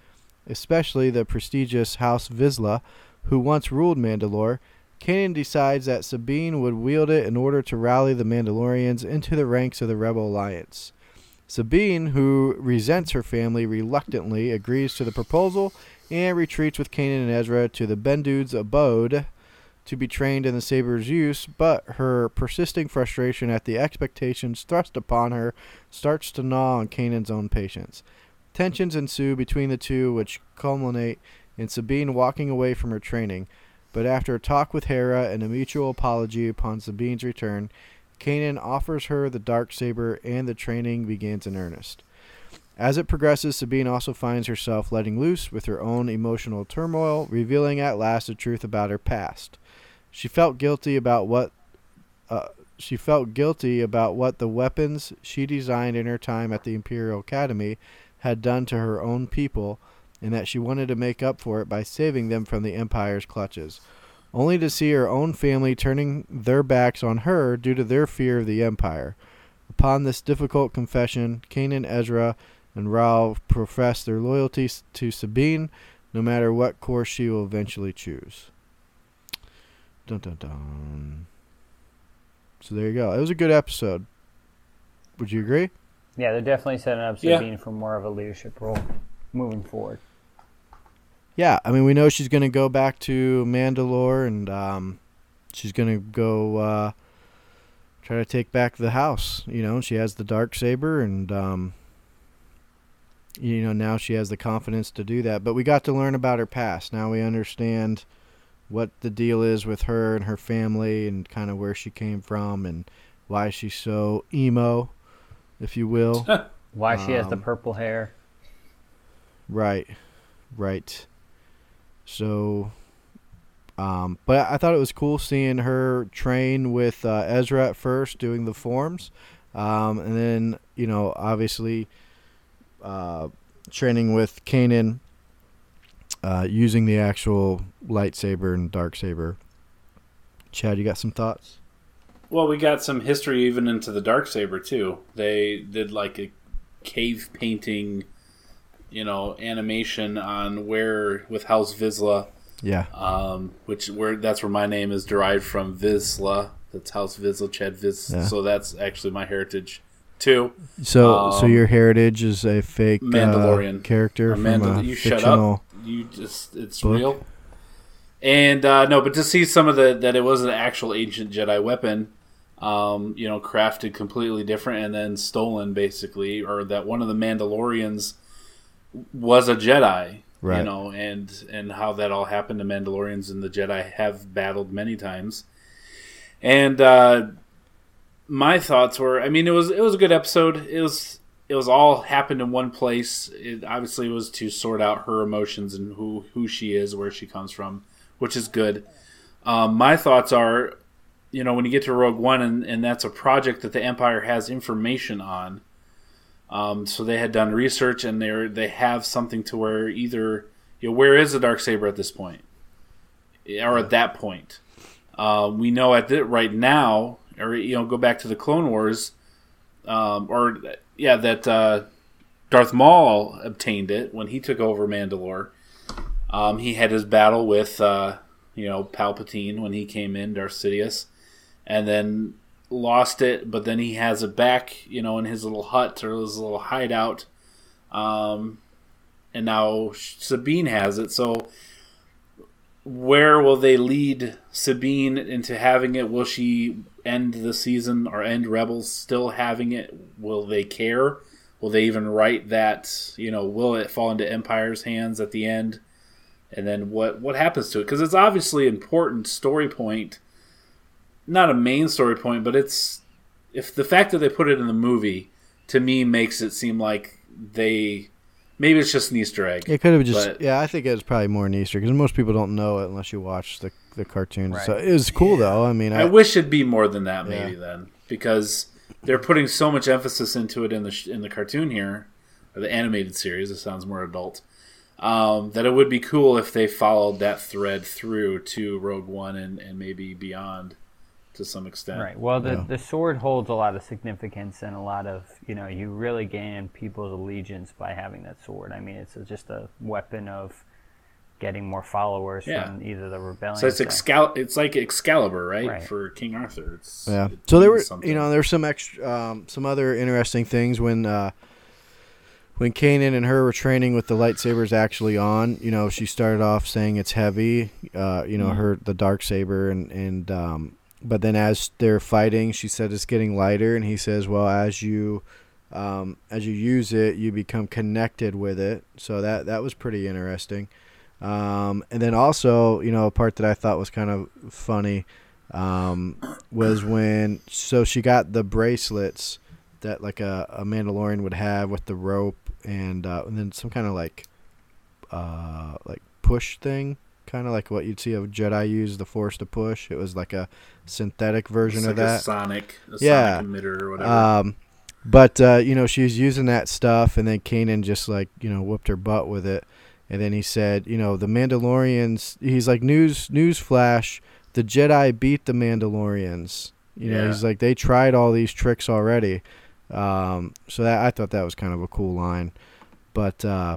especially the prestigious House Vizsla, who once ruled Mandalore, Kanan decides that Sabine would wield it in order to rally the Mandalorians into the ranks of the Rebel Alliance. Sabine, who resents her family, reluctantly agrees to the proposal and retreats with Kanan and Ezra to the Bendu's abode to be trained in the saber's use, but her persisting frustration at the expectations thrust upon her starts to gnaw on Kanan's own patience. Tensions ensue between the two, which culminate in Sabine walking away from her training. But after a talk with Hera and a mutual apology upon Sabine's return, Kanan offers her the dark saber and the training begins in earnest. As it progresses, Sabine also finds herself letting loose with her own emotional turmoil, revealing at last the truth about her past. She felt guilty about what uh, she felt guilty about what the weapons she designed in her time at the Imperial Academy had done to her own people, and that she wanted to make up for it by saving them from the Empire's clutches, only to see her own family turning their backs on her due to their fear of the Empire. Upon this difficult confession, Kanan, Ezra, and Rau profess their loyalty to Sabine, no matter what course she will eventually choose. Dun dun dun. So there you go. It was a good episode. Would you agree? Yeah, they're definitely setting up Yeah. Sabine for more of a leadership role moving forward. Yeah, I mean, we know she's going to go back to Mandalore, and um, she's going to go uh, try to take back the house. You know, she has the dark saber, and um, you know now she has the confidence to do that. But we got to learn about her past. Now we understand what the deal is with her and her family, and kind of where she came from, and why she's so emo, if you will. Why she has the Um, purple hair. Right, right. So, um, but I thought it was cool seeing her train with uh, Ezra at first, doing the forms, um, and then you know, obviously, uh, training with Kanan, uh, using the actual lightsaber and dark saber. Chad, you got some thoughts? Well, we got some history even into the dark saber too. They did like a cave painting, you know, animation on where with House Vizsla, Yeah, um, which where that's where my name is derived from Vizsla. That's House Vizsla, Chad Viz. Yeah. So that's actually my heritage too. So, so Um, your heritage is a fake Mandalorian. uh, character from Amanda, a you shut fictional. up. You just it's book. real. And uh, no, but to see some of the that it was an actual ancient Jedi weapon, um, you know, crafted completely different and then stolen basically, or that one of the Mandalorians was a Jedi, you know, and and how that all happened to Mandalorians and the Jedi have battled many times. And uh, my thoughts were, I mean, it was it was a good episode. It was it was all happened in one place. It obviously was to sort out her emotions and who who she is, where she comes from, which is good. Um, my thoughts are, you know, when you get to Rogue One, and, and that's a project that the Empire has information on. Um, so they had done research, and they they have something to where either you know where is the dark saber at this point, or at that point. Uh, we know at the, right now, or you know, go back to the Clone Wars, um, or yeah, that uh, Darth Maul obtained it when he took over Mandalore. Um, he had his battle with uh, you know Palpatine when he came in, Darth Sidious, and then lost it. But then he has it back, you know, in his little hut or his little hideout. Um, and now Sabine has it. So where will they lead Sabine into having it? Will she end the season or end Rebels still having it? Will they care? Will they even write that? You know, will it fall into Empire's hands at the end? And then what what happens to it? Because it's obviously important story point, not a main story point, but it's if the fact that they put it in the movie to me makes it seem like they maybe it's just an Easter egg. It could have just But- yeah. I think it's probably more an Easter because most people don't know it unless you watch the the cartoons. Right. So it was cool though. I mean, I, I wish it'd be more than that, maybe Yeah. then, because they're putting so much emphasis into it in the sh- in the cartoon here, or the animated series. It sounds more adult. Um, that it would be cool if they followed that thread through to Rogue One and, and maybe beyond to some extent. Right. Well, the Yeah. the sword holds a lot of significance and a lot of you know you really gain people's allegiance by having that sword. I mean, it's a, just a weapon of getting more followers Yeah. from either the rebellion. So it's side- Excal- It's like Excalibur, right? Right. For King Arthur. It's, yeah. it So there were something. you know there were some extra um, some other interesting things when uh, when Kanan and her were training with the lightsabers actually on. You know, she started off saying it's heavy. Uh, you know, Mhm. her the dark saber and and um, but then as they're fighting, she said it's getting lighter, and he says, well, as you um, as you use it, you become connected with it. So that that was pretty interesting. Um, and then also, you know, a part that I thought was kind of funny um, was when so she got the bracelets that like a, a Mandalorian would have with the rope and uh, and then some kind of like uh, like push thing, kind of like what you'd see a Jedi use the Force to push. It was like a synthetic version It's of that. a sonic, a Yeah. sonic emitter or whatever. Um, but uh, you know, she was using that stuff, and then Kanan just like you know whooped her butt with it. And then he said, you know, the Mandalorians. He's like news news flash. The Jedi beat the Mandalorians. You know, Yeah. he's like they tried all these tricks already. Um, so that I thought that was kind of a cool line. But uh,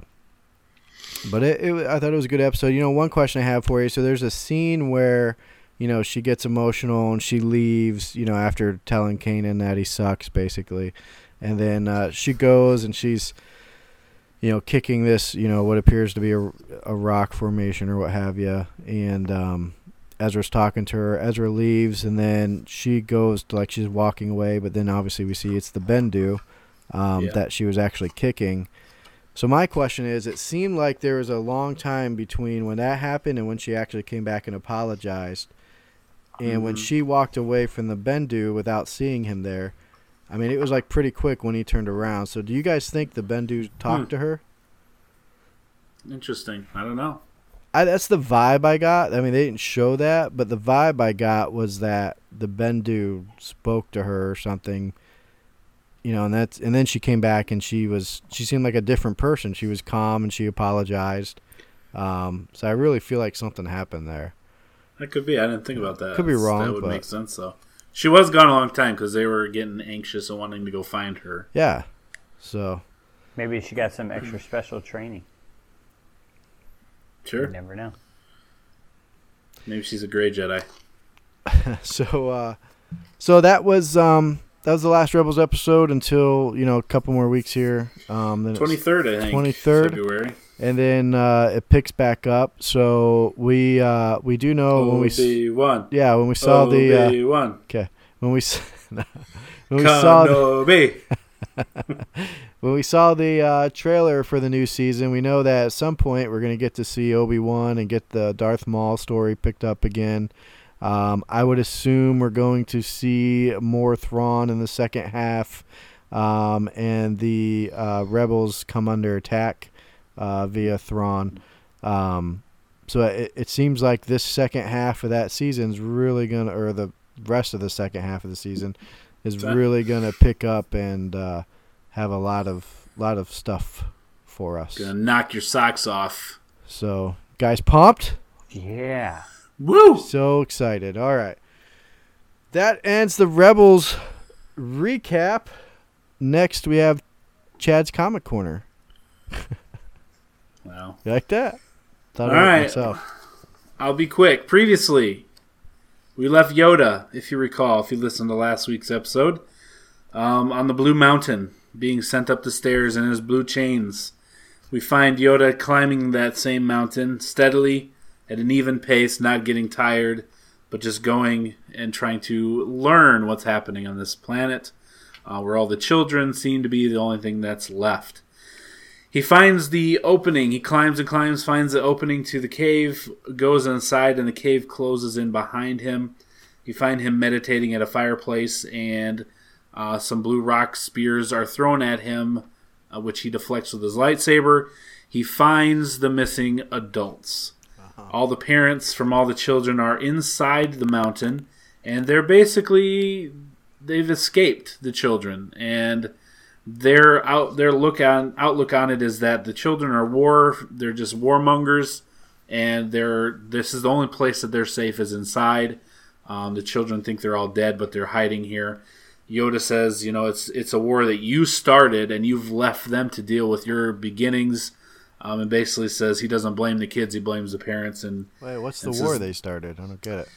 but it, it I thought it was a good episode. You know, one question I have for you. So there's a scene where you know she gets emotional and she leaves. You know, after telling Kanan that he sucks, basically, and then uh, she goes and she's you know kicking this you know what appears to be a, a rock formation or what have you, and um, Ezra's talking to her. Ezra leaves, and then she goes to, like she's walking away. But then obviously we see it's the Bendu um, Yeah. that she was actually kicking. So my question is, it seemed like there was a long time between when that happened and when she actually came back and apologized. And when Mm-hmm. she walked away from the Bendu without seeing him there, I mean, it was like pretty quick when he turned around. So do you guys think the Bendu talked Hmm. to her? Interesting. I don't know. I, that's the vibe I got. I mean, they didn't show that, but the vibe I got was that the Bendu spoke to her or something. You know, and that's and then she came back and she was she seemed like a different person. She was calm and she apologized. Um, so I really feel like something happened there. That could be. I didn't think about that. Could be wrong, That would but- make sense, though. She was gone a long time because they were getting anxious and wanting to go find her. Yeah. So Maybe she got some extra special training. Sure. You never know. Maybe she's a gray Jedi. so uh, so that was um that was the last Rebels episode until you know a couple more weeks here. Um, then Twenty third, I think. 23rd? February. and then uh, it picks back up. So we uh, we do know when we Obi yeah when we saw the uh, Obi Wan. okay when we when we saw the, when we saw the uh, trailer for the new season, we know that at some point we're gonna get to see Obi Wan and get the Darth Maul story picked up again. Um, I would assume we're going to see more Thrawn in the second half, um, and the uh, rebels come under attack uh, via Thrawn. Um, so it, it seems like this second half of that season is really gonna, or the rest of the second half of the season is really gonna pick up and uh, have a lot of lot of stuff for us. Gonna knock your socks off. So, guys, pumped? Yeah. Woo! So excited! All right, that ends the Rebels recap. Next, we have Chad's Comic Corner. Wow. You like that? Thought All right. myself. I'll be quick. Previously, we left Yoda, if you recall, if you listened to last week's episode, um, on the Blue Mountain, being sent up the stairs in his blue chains. We find Yoda climbing that same mountain steadily, at an even pace, not getting tired, but just going and trying to learn what's happening on this planet, uh, where all the children seem to be the only thing that's left. He finds the opening. He climbs and climbs, finds the opening to the cave, goes inside, and the cave closes in behind him. You find him meditating at a fireplace, and uh, some blue rock spears are thrown at him, uh, which he deflects with his lightsaber. He finds the missing adults. All the parents from all the children are inside the mountain, and they're basically they've escaped the children and their out their look on outlook on it is that the children are war they're just warmongers and they're this is the only place that they're safe is inside. Um, the children think they're all dead but they're hiding here. Yoda says you know it's it's a war that you started and you've left them to deal with your beginnings um, and basically says he doesn't blame the kids he blames the parents and Wait, what's the war they started? I don't get it.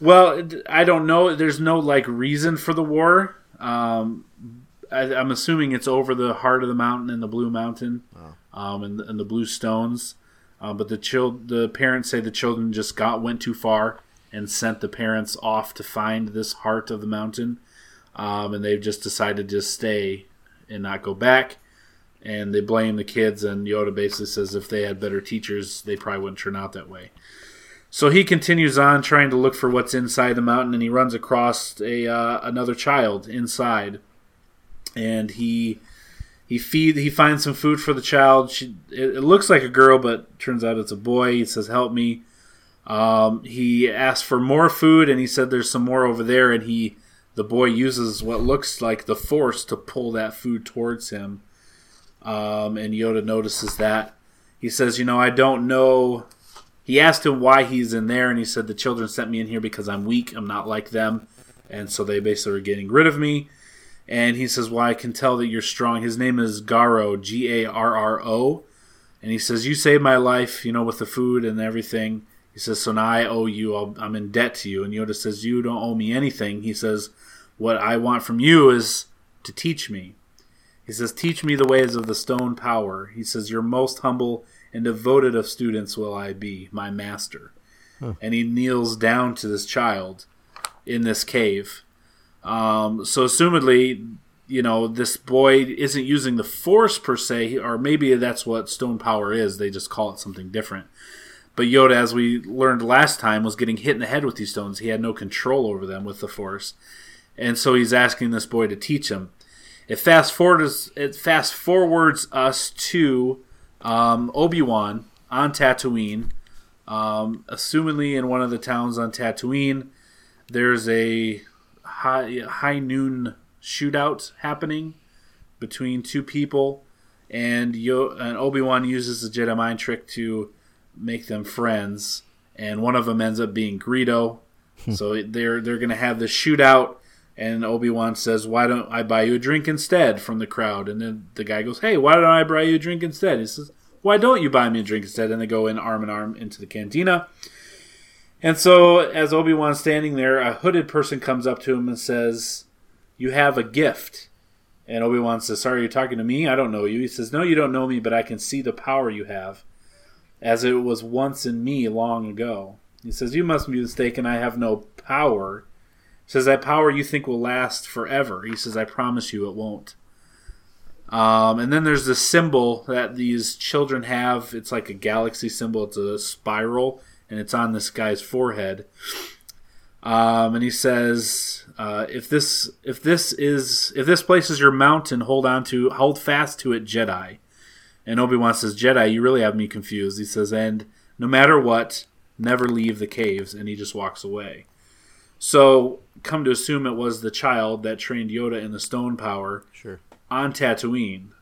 well, I don't know. There's no like reason for the war. Um, I, I'm assuming it's over the heart of the mountain and the Blue Mountain, um, and, and the Blue Stones. Uh, but the child, the parents say the children just got went too far and sent the parents off to find this heart of the mountain, um, and they've just decided to stay and not go back. And they blame the kids, and Yoda basically says if they had better teachers, they probably wouldn't turn out that way. So he continues on trying to look for what's inside the mountain, and he runs across a uh, another child inside, and he he feed he finds some food for the child. She it, it looks like a girl, but turns out it's a boy. He says, "Help me." Um, he asks for more food, and he said, "There's some more over there." And he the boy uses what looks like the force to pull that food towards him. Um, and Yoda notices that. He says, "You know, I don't know." He asked him why he's in there, and he said, The children sent me in here because I'm weak. I'm not like them. And so they basically are getting rid of me. And he says, Well, I can tell that you're strong. His name is Garro, G A R R O. And he says, You saved my life, you know, with the food and everything. He says, So now I owe you. I'll, I'm in debt to you. And Yoda says, You don't owe me anything. He says, What I want from you is to teach me. He says, Teach me the ways of the stone power. He says, Your most humble and devoted of students will I be, my master. and he kneels down to this child in this cave. Um, so, assumedly, you know, this boy isn't using the force per se, or maybe that's what stone power is. They just call it something different. But Yoda, as we learned last time, was getting hit in the head with these stones. He had no control over them with the force. And so he's asking this boy to teach him. It fast forwards, it fast forwards us to um, Obi Wan on Tatooine, um, assumingly in one of the towns on Tatooine. There's a high, high noon shootout happening between two people, and Yo- and Obi Wan uses the Jedi mind trick to make them friends, and one of them ends up being Greedo. so they're they're gonna have the shootout, and Obi Wan says, "Why don't I buy you a drink instead?" from the crowd, and then the guy goes, "Hey, why don't I buy you a drink instead?" He says, "Why don't you buy me a drink instead?" And they go in arm in arm into the cantina. And so, as Obi Wan's standing there, a hooded person comes up to him and says, "You have a gift." And Obi Wan says, "Sorry, you're talking to me. I don't know you." He says, "No, you don't know me, but I can see the power you have." as it was once in me long ago. He says, You must be mistaken, I have no power. Says, That power you think will last forever. He says, I promise you it won't. Um, and then there's this symbol that these children have. It's like a galaxy symbol, it's a spiral, and it's on this guy's forehead. Um, and he says, uh, "If this, if this is, if this place is your mountain, hold on to, hold fast to it, Jedi." And Obi Wan says, Jedi, you really have me confused. He says, and no matter what, never leave the caves. And he just walks away. So, come to assume it was the child that trained Yoda in the stone power Sure. on Tatooine.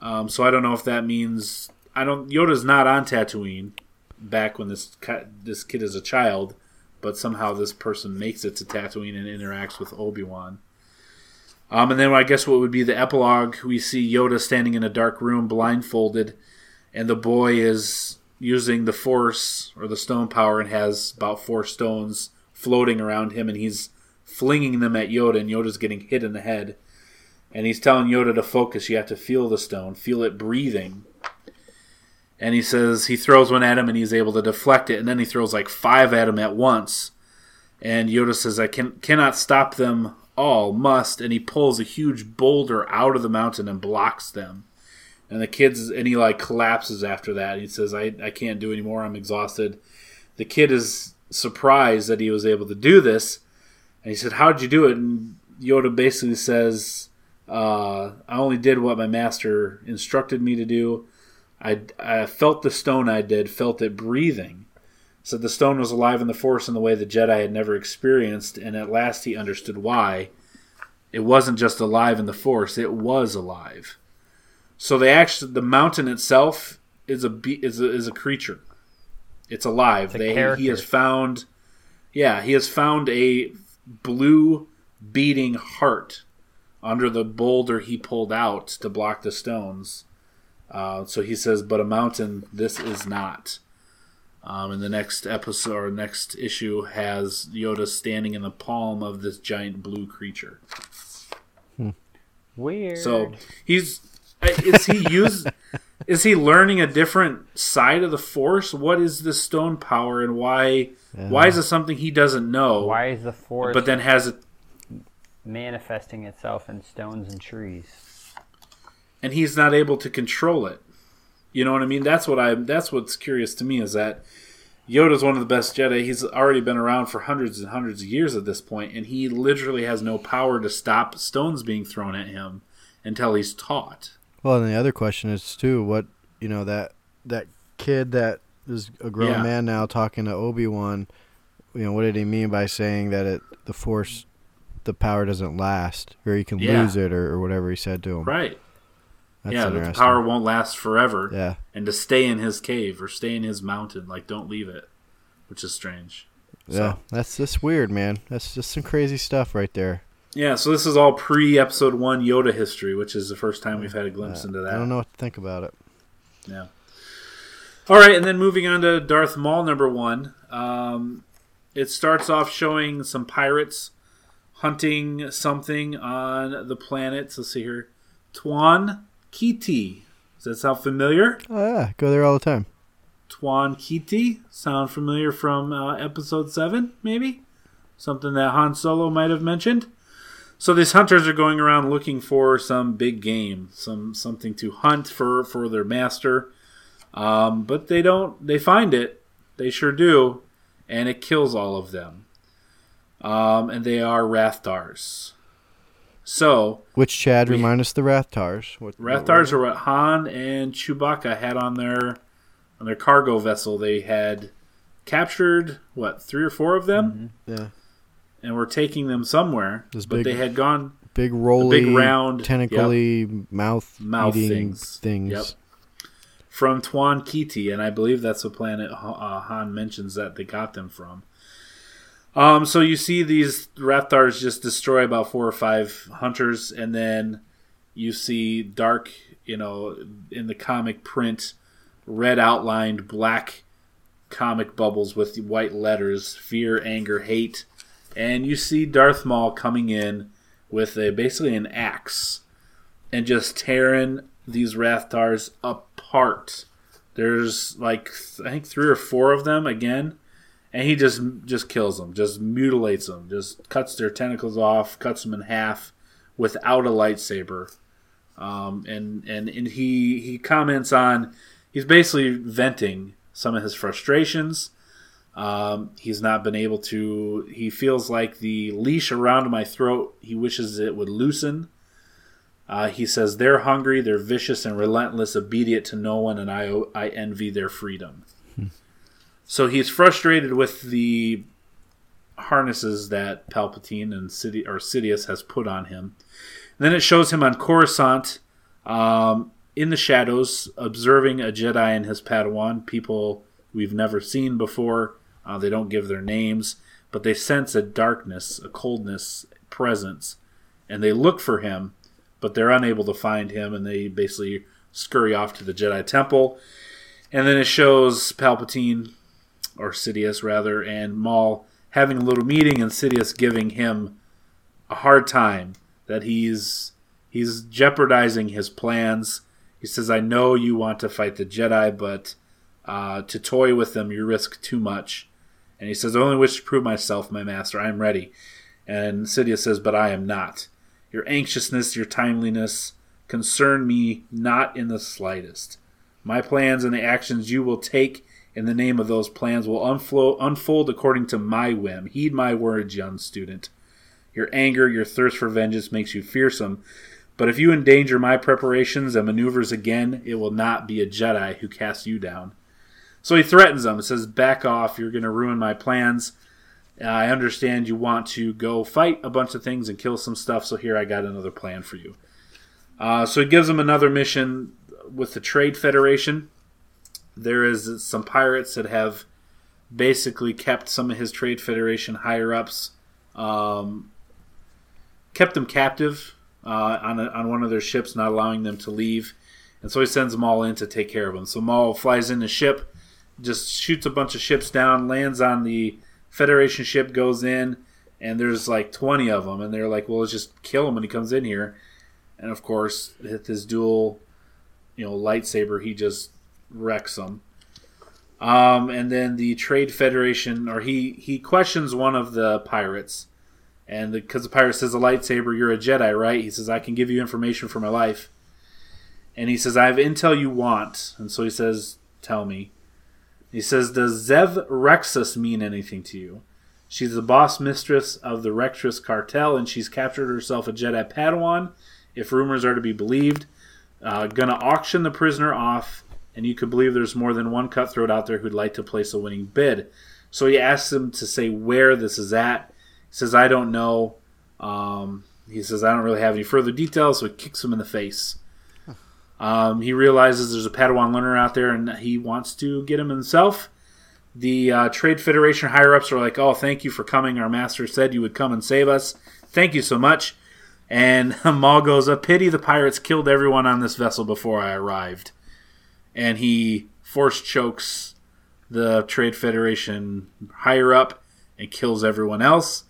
Um, so I don't know if that means I don't. Yoda's not on Tatooine back when this this kid is a child, but somehow this person makes it to Tatooine and interacts with Obi Wan. Um, and then I guess what would be the epilogue? We see Yoda standing in a dark room, blindfolded, and the boy is using the Force or the stone power and has about four stones floating around him, and he's flinging them at Yoda, and Yoda's getting hit in the head. And he's telling Yoda to focus. You have to feel the stone, feel it breathing. And he says he throws one at him, and he's able to deflect it, and then he throws like five at him at once. And Yoda says, "I can cannot stop them all must and he pulls a huge boulder out of the mountain and blocks them and the kids and he like collapses after that he says i, I can't do anymore i'm exhausted the kid is surprised that he was able to do this and he said how'd you do it and yoda basically says uh, i only did what my master instructed me to do I, I felt the stone i did felt it breathing said the stone was alive in the force in the way the Jedi had never experienced, and at last he understood why. It wasn't just alive in the force; it was alive. So they actually, the mountain itself is a is a, is a creature. It's alive. It's they he has found, yeah, he has found a blue beating heart under the boulder he pulled out to block the stones. Uh, so he says, but a mountain, this is not. Um, and the next episode or next issue has Yoda standing in the palm of this giant blue creature. Weird. So he's is he use is he learning a different side of the Force? What is this stone power and why why is it something he doesn't know? why is the force But then has it manifesting itself in stones and trees? and he's not able to control it. You know what I mean? That's what I that's what's curious to me is that Yoda's one of the best Jedi. He's already been around for hundreds and hundreds of years at this point, and he literally has no power to stop stones being thrown at him until he's taught. Well, and the other question is too, what you know that that kid that is a grown Yeah. man now talking to Obi Wan. You know, what did he mean by saying that it the Force, the power doesn't last, or you can Yeah. lose it, or, or whatever he said to him. Right. That's yeah, that the power won't last forever. Yeah, And to stay in his cave or stay in his mountain, like don't leave it. Which is strange. yeah, So- that's just weird, man. That's just some crazy stuff right there. Yeah, so this is all pre episode one Yoda history, which is the first time we've had a glimpse into that. I don't know what to think about it. Yeah. All right, and then moving on to Darth Maul number one. Um, it starts off showing some pirates hunting something on the planet. Let's see here. Twon Ketee. Does that sound familiar? Oh yeah, go there all the time. Twon Ketee. Sound familiar from uh, episode 7, maybe? Something that Han Solo might have mentioned. So these hunters are going around looking for some big game, some something to hunt for for their master. Um, but they don't. They find it. They sure do, and it kills all of them. Um, and they are Rathtars. So Which Chad We- remind us the Rathtars? What, Rathtars are what Han and Chewbacca had on their on their cargo vessel. They had captured what three or four of them, Yeah. And were taking them somewhere. Those but big- they had gone Big rolly, round- tentacly mouth, Mouth eating things. things. Yep. from Twon Ketee, and I believe that's the planet uh, Han mentions that they got them from. Um, so you see these Rathtars just destroy about four or five hunters, and then you see dark, you know, in the comic print, red outlined black comic bubbles with white letters: fear, anger, hate, and you see Darth Maul coming in with a basically an axe and just tearing these Rathtars apart. There's like I think three or four of them again, and he just just kills them, just mutilates them, just cuts their tentacles off, cuts them in half without a lightsaber. Um, and and and he he comments on he's basically venting some of his frustrations. Um, he's not been able to. He feels like the leash around my throat. He wishes it would loosen. Uh, he says they're hungry, they're vicious and relentless, obedient to no one, and I I envy their freedom. So he's frustrated with the harnesses that Palpatine and City or Sidious has put on him. then it shows him on Coruscant, um, in the shadows, observing a Jedi and his Padawan, people we've never seen before. Uh, they don't give their names, but they sense a darkness, a coldness, presence, and they look for him but they're unable to find him, and they basically scurry off to the Jedi Temple. And then it shows Palpatine, or Sidious rather, and Maul having a little meeting, and Sidious giving him a hard time that he's he's jeopardizing his plans. He says, "I know you want to fight the Jedi, but uh, to toy with them, you risk too much." And he says, "I only wish to prove myself, my master. I am ready." And Sidious says, "But I am not." Your anxiousness, your timeliness concern me not in the slightest. My plans and the actions you will take in the name of those plans will unflow, unfold according to my whim. Heed my words, young student. Your anger, your thirst for vengeance makes you fearsome, but if you endanger my preparations and maneuvers again, it will not be a Jedi who casts you down. So he threatens them. It Says, "Back off! You're going to ruin my plans." I understand you want to go fight a bunch of things and kill some stuff, so here I got another plan for you. Uh, so he gives them another mission with the Trade Federation. There is some pirates that have basically kept some of his Trade Federation higher ups, um, kept them captive uh, on, a, on one of their ships, not allowing them to leave. And so he sends them all in to take care of them. So Maul flies in the ship, just shoots a bunch of ships down, lands on the Federation ship goes in, and there's like 20 of them, and they're like, well, let's just kill him when he comes in here. And of course, with his dual, you know, lightsaber, he just wrecks them. Um, and then the Trade Federation, or he he questions one of the pirates, and because the, pirate says a lightsaber, you're a Jedi, right? He says I can give you information for my life, and he says I have intel you want, and so he says, tell me. He says, Does Xev Xrexus mean anything to you? She's the boss mistress of the Rectress cartel, and she's captured herself a Jedi Padawan, if rumors are to be believed. Uh, gonna auction the prisoner off, and you could believe there's more than one cutthroat out there who'd like to place a winning bid. So he asks him to say where this is at. He says, I don't know. Um, he says, I don't really have any further details, so he kicks him in the face. Um, he realizes there's a Padawan learner out there, and he wants to get him himself. The uh, Trade Federation higher ups are like, "Oh, thank you for coming. Our master said you would come and save us. Thank you so much." And Maul goes, "A pity the pirates killed everyone on this vessel before I arrived." And he force chokes the Trade Federation higher up and kills everyone else.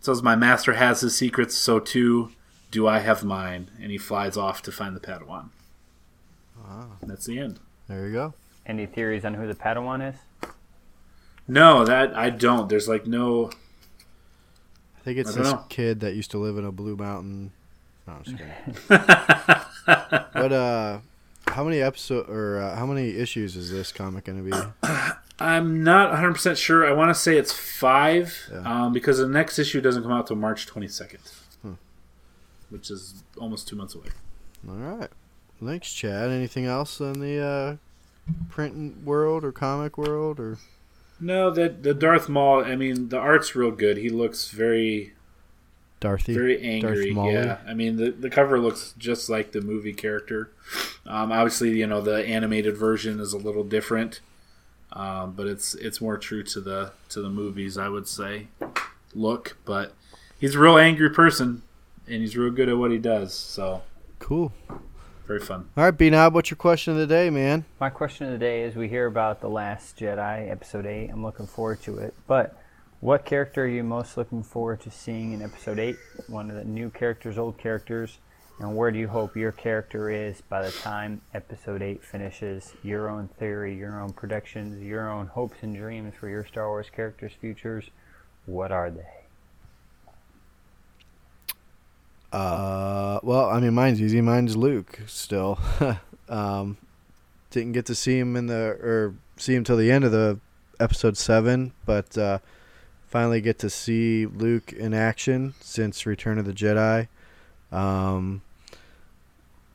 Says, "My master has his secrets, so too do I have mine." And he flies off to find the Padawan. That's the end. There you go. Any theories on who the Padawan is? No, that I don't. There's like no. I think it's I this know. kid that used to live in a blue mountain. No, I'm just kidding. but uh, how many episode or uh, how many issues is this comic going to be? I'm not 100 percent sure. I want to say it's five, Yeah. um, because the next issue doesn't come out till March 22nd, Hmm. which is almost two months away. All right. Thanks, Chad. Anything else in the uh, print world or comic world or? No, that the Darth Maul. I mean, the art's real good. He looks very, Dorothy. very angry. Yeah, I mean, the the cover looks just like the movie character. Um, obviously, you know, the animated version is a little different, um, but it's it's more true to the to the movies, I would say. Look, but he's a real angry person, and he's real good at what he does. So Cool. Very fun. All right, B Knob, what's your question of the day, man? My question of the day is: We hear about the Last Jedi, Episode Eight. I'm looking forward to it, but what character are you most looking forward to seeing in Episode Eight? One of the new characters, old characters, and where do you hope your character is by the time Episode Eight finishes? Your own theory, your own predictions, your own hopes and dreams for your Star Wars characters' futures. What are they? Uh, well, I mean, mine's easy. Mine's Luke still. um, didn't get to see him in the or see him till the end of the episode seven, but uh, finally get to see Luke in action since Return of the Jedi. Um,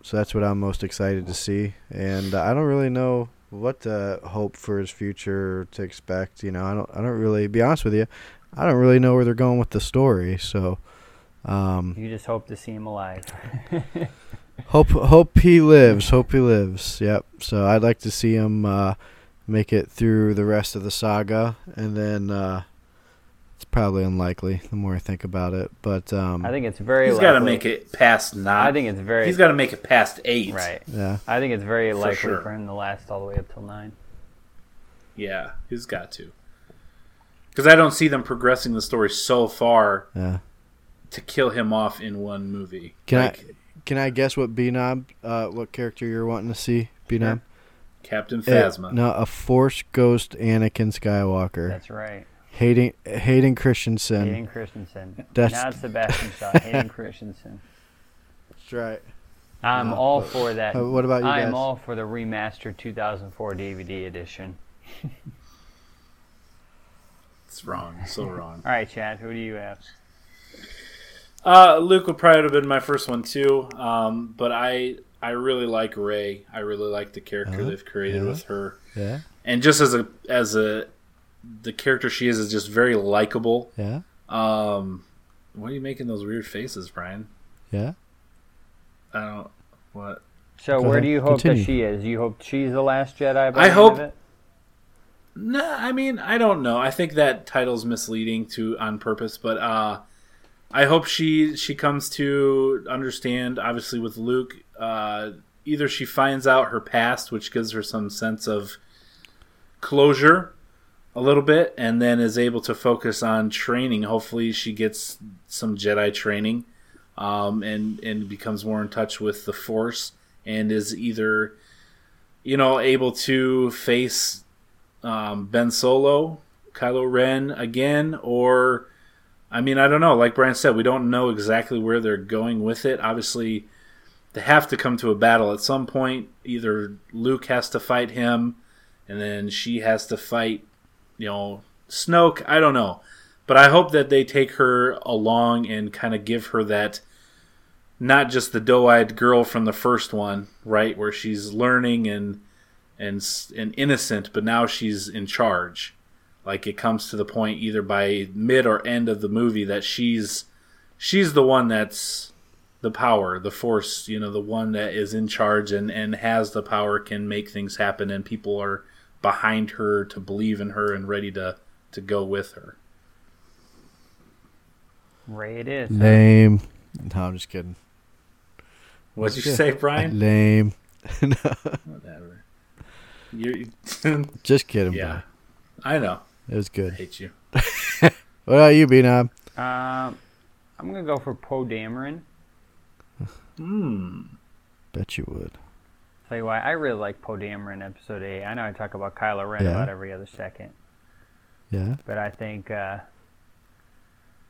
so that's what I'm most excited to see, and I don't really know what to hope for his future to expect. You know, I don't. I don't really. Be honest with you, I don't really know where they're going with the story. So. Um, You just hope to see him alive. Hope hope he lives. Hope he lives. Yep. So I'd like to see him uh, make it through the rest of the saga, and then uh, it's probably unlikely. The more I think about it, but um, I think it's very. He's got to make it past nine. I think it's very. he's got to make it past eight. right. yeah, I think it's very likely sure. for him to last all the way up till nine. Yeah, he's got to. Because I don't see them progressing the story so far yeah. To kill him off in one movie. Can like I can I guess what B Knob, uh, what character you're wanting to see? B Knob. Captain Uh, Phasma. no, a Force Ghost Anakin Skywalker. That's right. Hayden Hayden Christensen. Hayden Christensen. That's- Not Sebastian Shaw. Hayden Christensen. That's right. I'm Uh, all but- for that. uh, what about you I guys? am all for the remastered 2004 DVD edition. It's wrong. So wrong. All right, Chad. Who do you have? Uh, Luke would probably have been my first one too. Um, but I I really like Rey. I really like the character Uh-huh. they've created Yeah. with her, Yeah. and just as a as a the character she is is just very likable. Yeah. Um, what are you making those weird faces, Brian? Yeah. I don't. What? So, Go where ahead. do you hope Continue. that she is? You hope she's the last Jedi? I hope- End of? No, I mean I don't know. I think that title's misleading to on purpose, but uh, I hope she she comes to understand. Obviously, with Luke, uh, either she finds out her past, which gives her some sense of closure, a little bit, and then is able to focus on training. Hopefully, she gets some Jedi training, um, and and becomes more in touch with the Force, and is either you know able to face um, Ben Solo, Kylo Ren again, or I mean, I don't know. Like Brian said, we don't know exactly where they're going with it. Obviously, they have to come to a battle at some point. Either Luke has to fight him, and then she has to fight, you know, Snoke. I don't know, but I hope that they take her along and kind of give her that. Not just the doe-eyed girl from the first one, right, where she's learning and and and innocent, but now she's in charge. Like it comes to the point either by mid or end of the movie that she's she's the one that's the power, the force, you know, the one that is in charge and and has the power, can make things happen, and people are behind her to believe in her and ready to to go with her. Rey, it is. Lame. No, I'm just kidding. What'd you say, Brian? Lame. no, Whatever. You're just kidding. yeah, bro. I know. It was I good. hate you. What about you, B Knob? Um, I'm gonna go for Poe Dameron. Hmm. Bet you would. Tell you why, I really like Poe Dameron episode eight. I know I talk about Kylo Ren Yeah. about every other second, Yeah. but I think uh,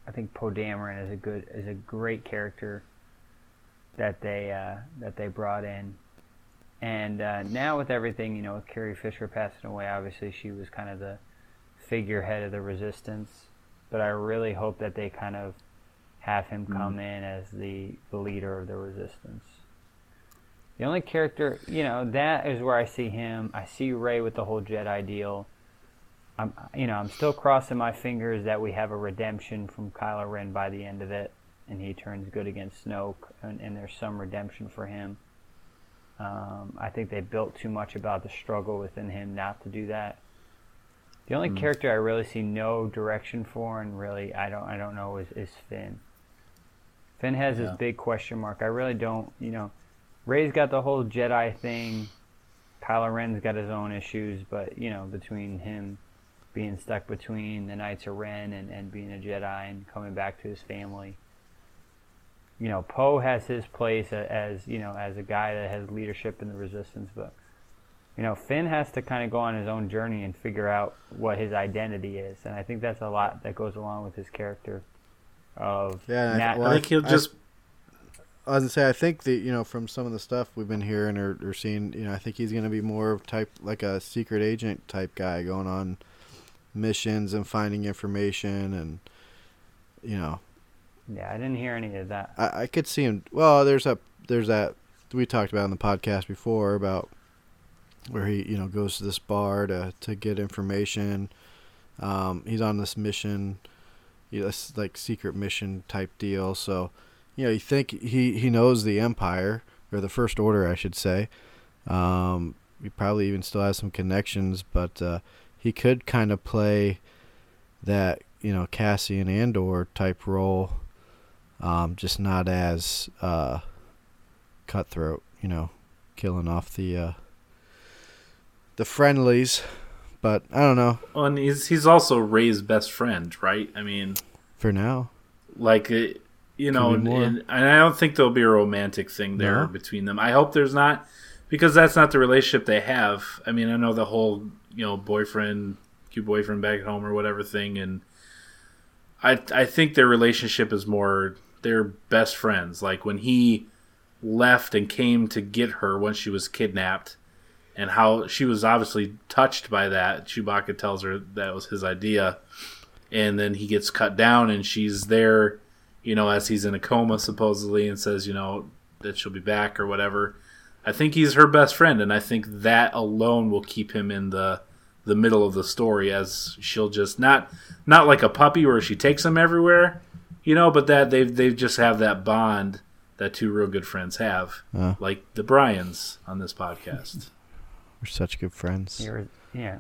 I think Poe Dameron is a good is a great character that they uh, that they brought in. And uh, now with everything, you know, with Carrie Fisher passing away, obviously she was kind of the figurehead of the resistance. But I really hope that they kind of have him come in as the, the leader of the resistance. The only character, you know, that is where I see him. I see Rey with the whole Jedi deal. I'm, you know, I'm still crossing my fingers that we have a redemption from Kylo Ren by the end of it, and he turns good against Snoke, and, and there's some redemption for him. Um, I think they built too much about the struggle within him not to do that. The only hmm. character I really see no direction for, and really I don't I don't know is, is Finn. Finn has this big question mark. I really don't, you know. Rey's got the whole Jedi thing. Kylo Ren's got his own issues, but you know, between him being stuck between the Knights of Ren and, and being a Jedi and coming back to his family, you know, Poe has his place as you know as a guy that has leadership in the Resistance, but you know, Finn has to kind of go on his own journey and figure out what his identity is, and I think that's a lot that goes along with his character. Of Yeah, and I- well, I think he'll I- just I was gonna say, I think that you know from some of the stuff we've been hearing or, or seeing, you know, I think he's gonna be more of type like a secret agent type guy, going on missions and finding information, and you know, yeah, I didn't hear any of that. I, I could see him. Well, there's a there's that we talked about in the podcast before about where he you know goes to this bar to to get information. Um, he's on this mission, you know, this like secret mission type deal. So, you know, you think he he knows the Empire or the First Order, I should say. Um, he probably even still has some connections, but uh, he could kind of play that you know Cassian Andor type role um, just not as uh, cutthroat, you know, killing off the uh, the friendlies. But I don't know well, and he's he's also Rey's best friend, right? I mean, for now. like uh, you know, and, and, and I don't think there'll be a romantic thing there No? between them. I hope there's not, because that's not the relationship they have. I mean, I know the whole you know boyfriend, cute boyfriend back at home or whatever thing, and I I think their relationship is more they're best friends. Like when he left and came to get her when she was kidnapped. And how she was obviously touched by that. Chewbacca tells her that was his idea and then he gets cut down and she's there you know as he's in a coma supposedly and says you know that she'll be back or whatever i think he's her best friend and i think that alone will keep him in the the middle of the story as she'll just not not like a puppy where she takes him everywhere you know but that they they just have that bond that two real good friends have Uh. like the bryans on this podcast We're such good friends. Irre- yeah.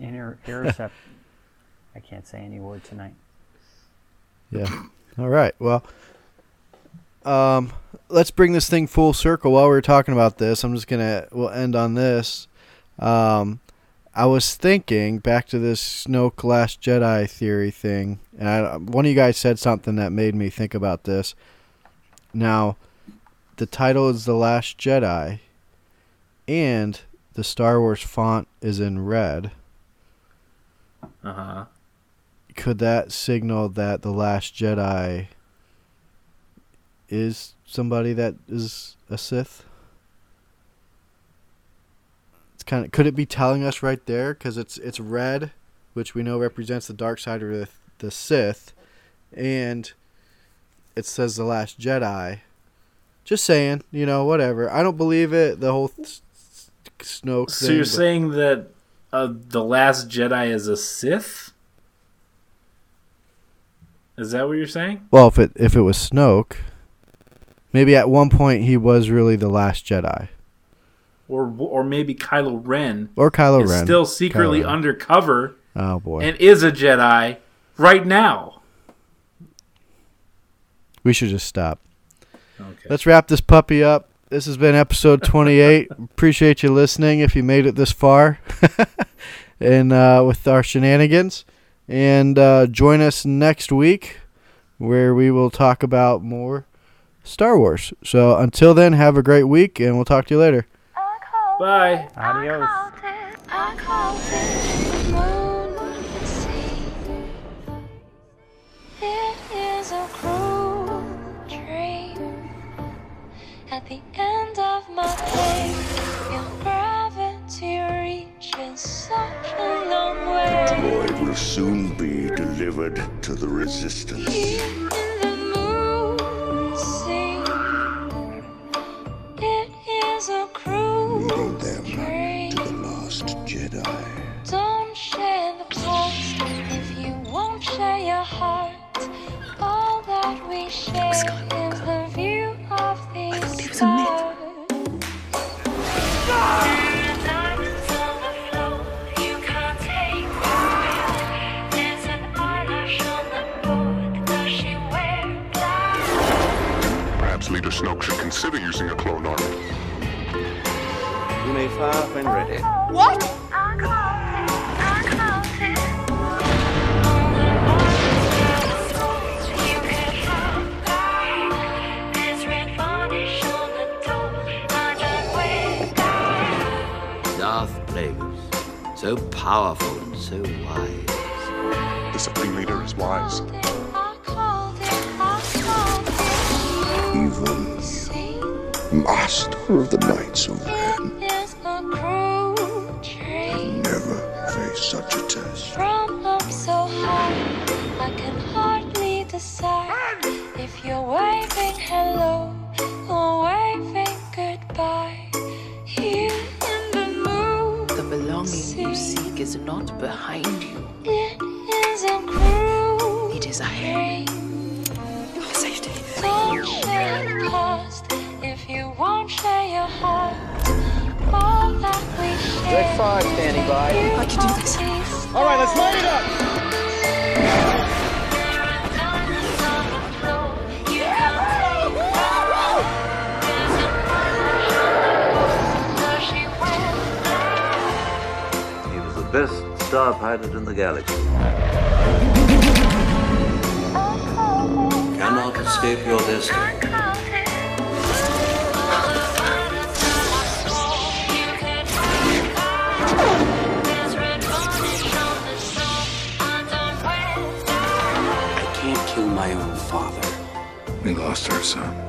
Inter- irrecept- I can't say any word tonight. Yeah. All right. Well, um, let's bring this thing full circle. While we are talking about this, I'm just gonna we'll end on this. Um, I was thinking back to this Snoke Last Jedi theory thing, and I, one of you guys said something that made me think about this. Now, the title is The Last Jedi, and the Star Wars font is in red. uh-huh could that signal that the last Jedi is somebody that is a Sith? It's kind of could it be telling us right there because it's it's red, which we know represents the dark side of the, the Sith, and it says the last Jedi. Just saying, you know, whatever. I don't believe it. The whole th- Snoke. so thing, you're but- saying that uh, the last jedi is a sith is that what you're saying Well, if it if it was Snoke, maybe at one point he was really the last Jedi, or or maybe Kylo Ren or Kylo is Ren. still secretly undercover Oh boy, and is a Jedi right now. we should just stop. Okay. Let's wrap this puppy up. This has been episode 28. Appreciate you listening if you made it this far, and uh, with our shenanigans. And uh, join us next week, where we will talk about more Star Wars. So until then, have a great week, and we'll talk to you later. I Bye. Adios. I called it the moon At the end of my day, your gravity reaches such a long way. Droid will soon be delivered to the resistance. Here in the moon sea, it is a cruel Leading them dream. to the lost Jedi. Don't share the past if you won't share your heart. All that we share is the view of the stars. Diamonds on the floor, you can't take them. There's an eyelash on the board. Does she wear black? Perhaps Leader Snoke should consider using a clone army. You may fire when ready. What? So powerful and so wise. The Supreme Leader is wise. I called called it. Even Master of the Knights of Ren it is a cruel dream. never face such a test. From up so high, I can hardly decide if you're waving hello or waving goodbye. You is not behind you. it is a cruel It is ahead. dream. Safety. Don't share the past if you won't share your heart. All that we share. Red five standing by. I can do this. All right, let's light it up. Best star pilot in the galaxy. Cannot escape your destiny. I can't kill my own father. We lost our son.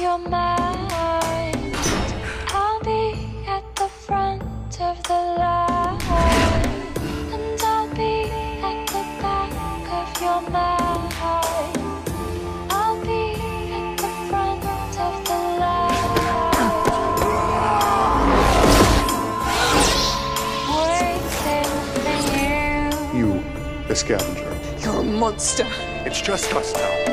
Your mind. I'll be at the front of the line. And I'll be at the back of your mind. I'll be at the front of the line. Waiting for you. You, the scavenger. You're a monster. It's just us now.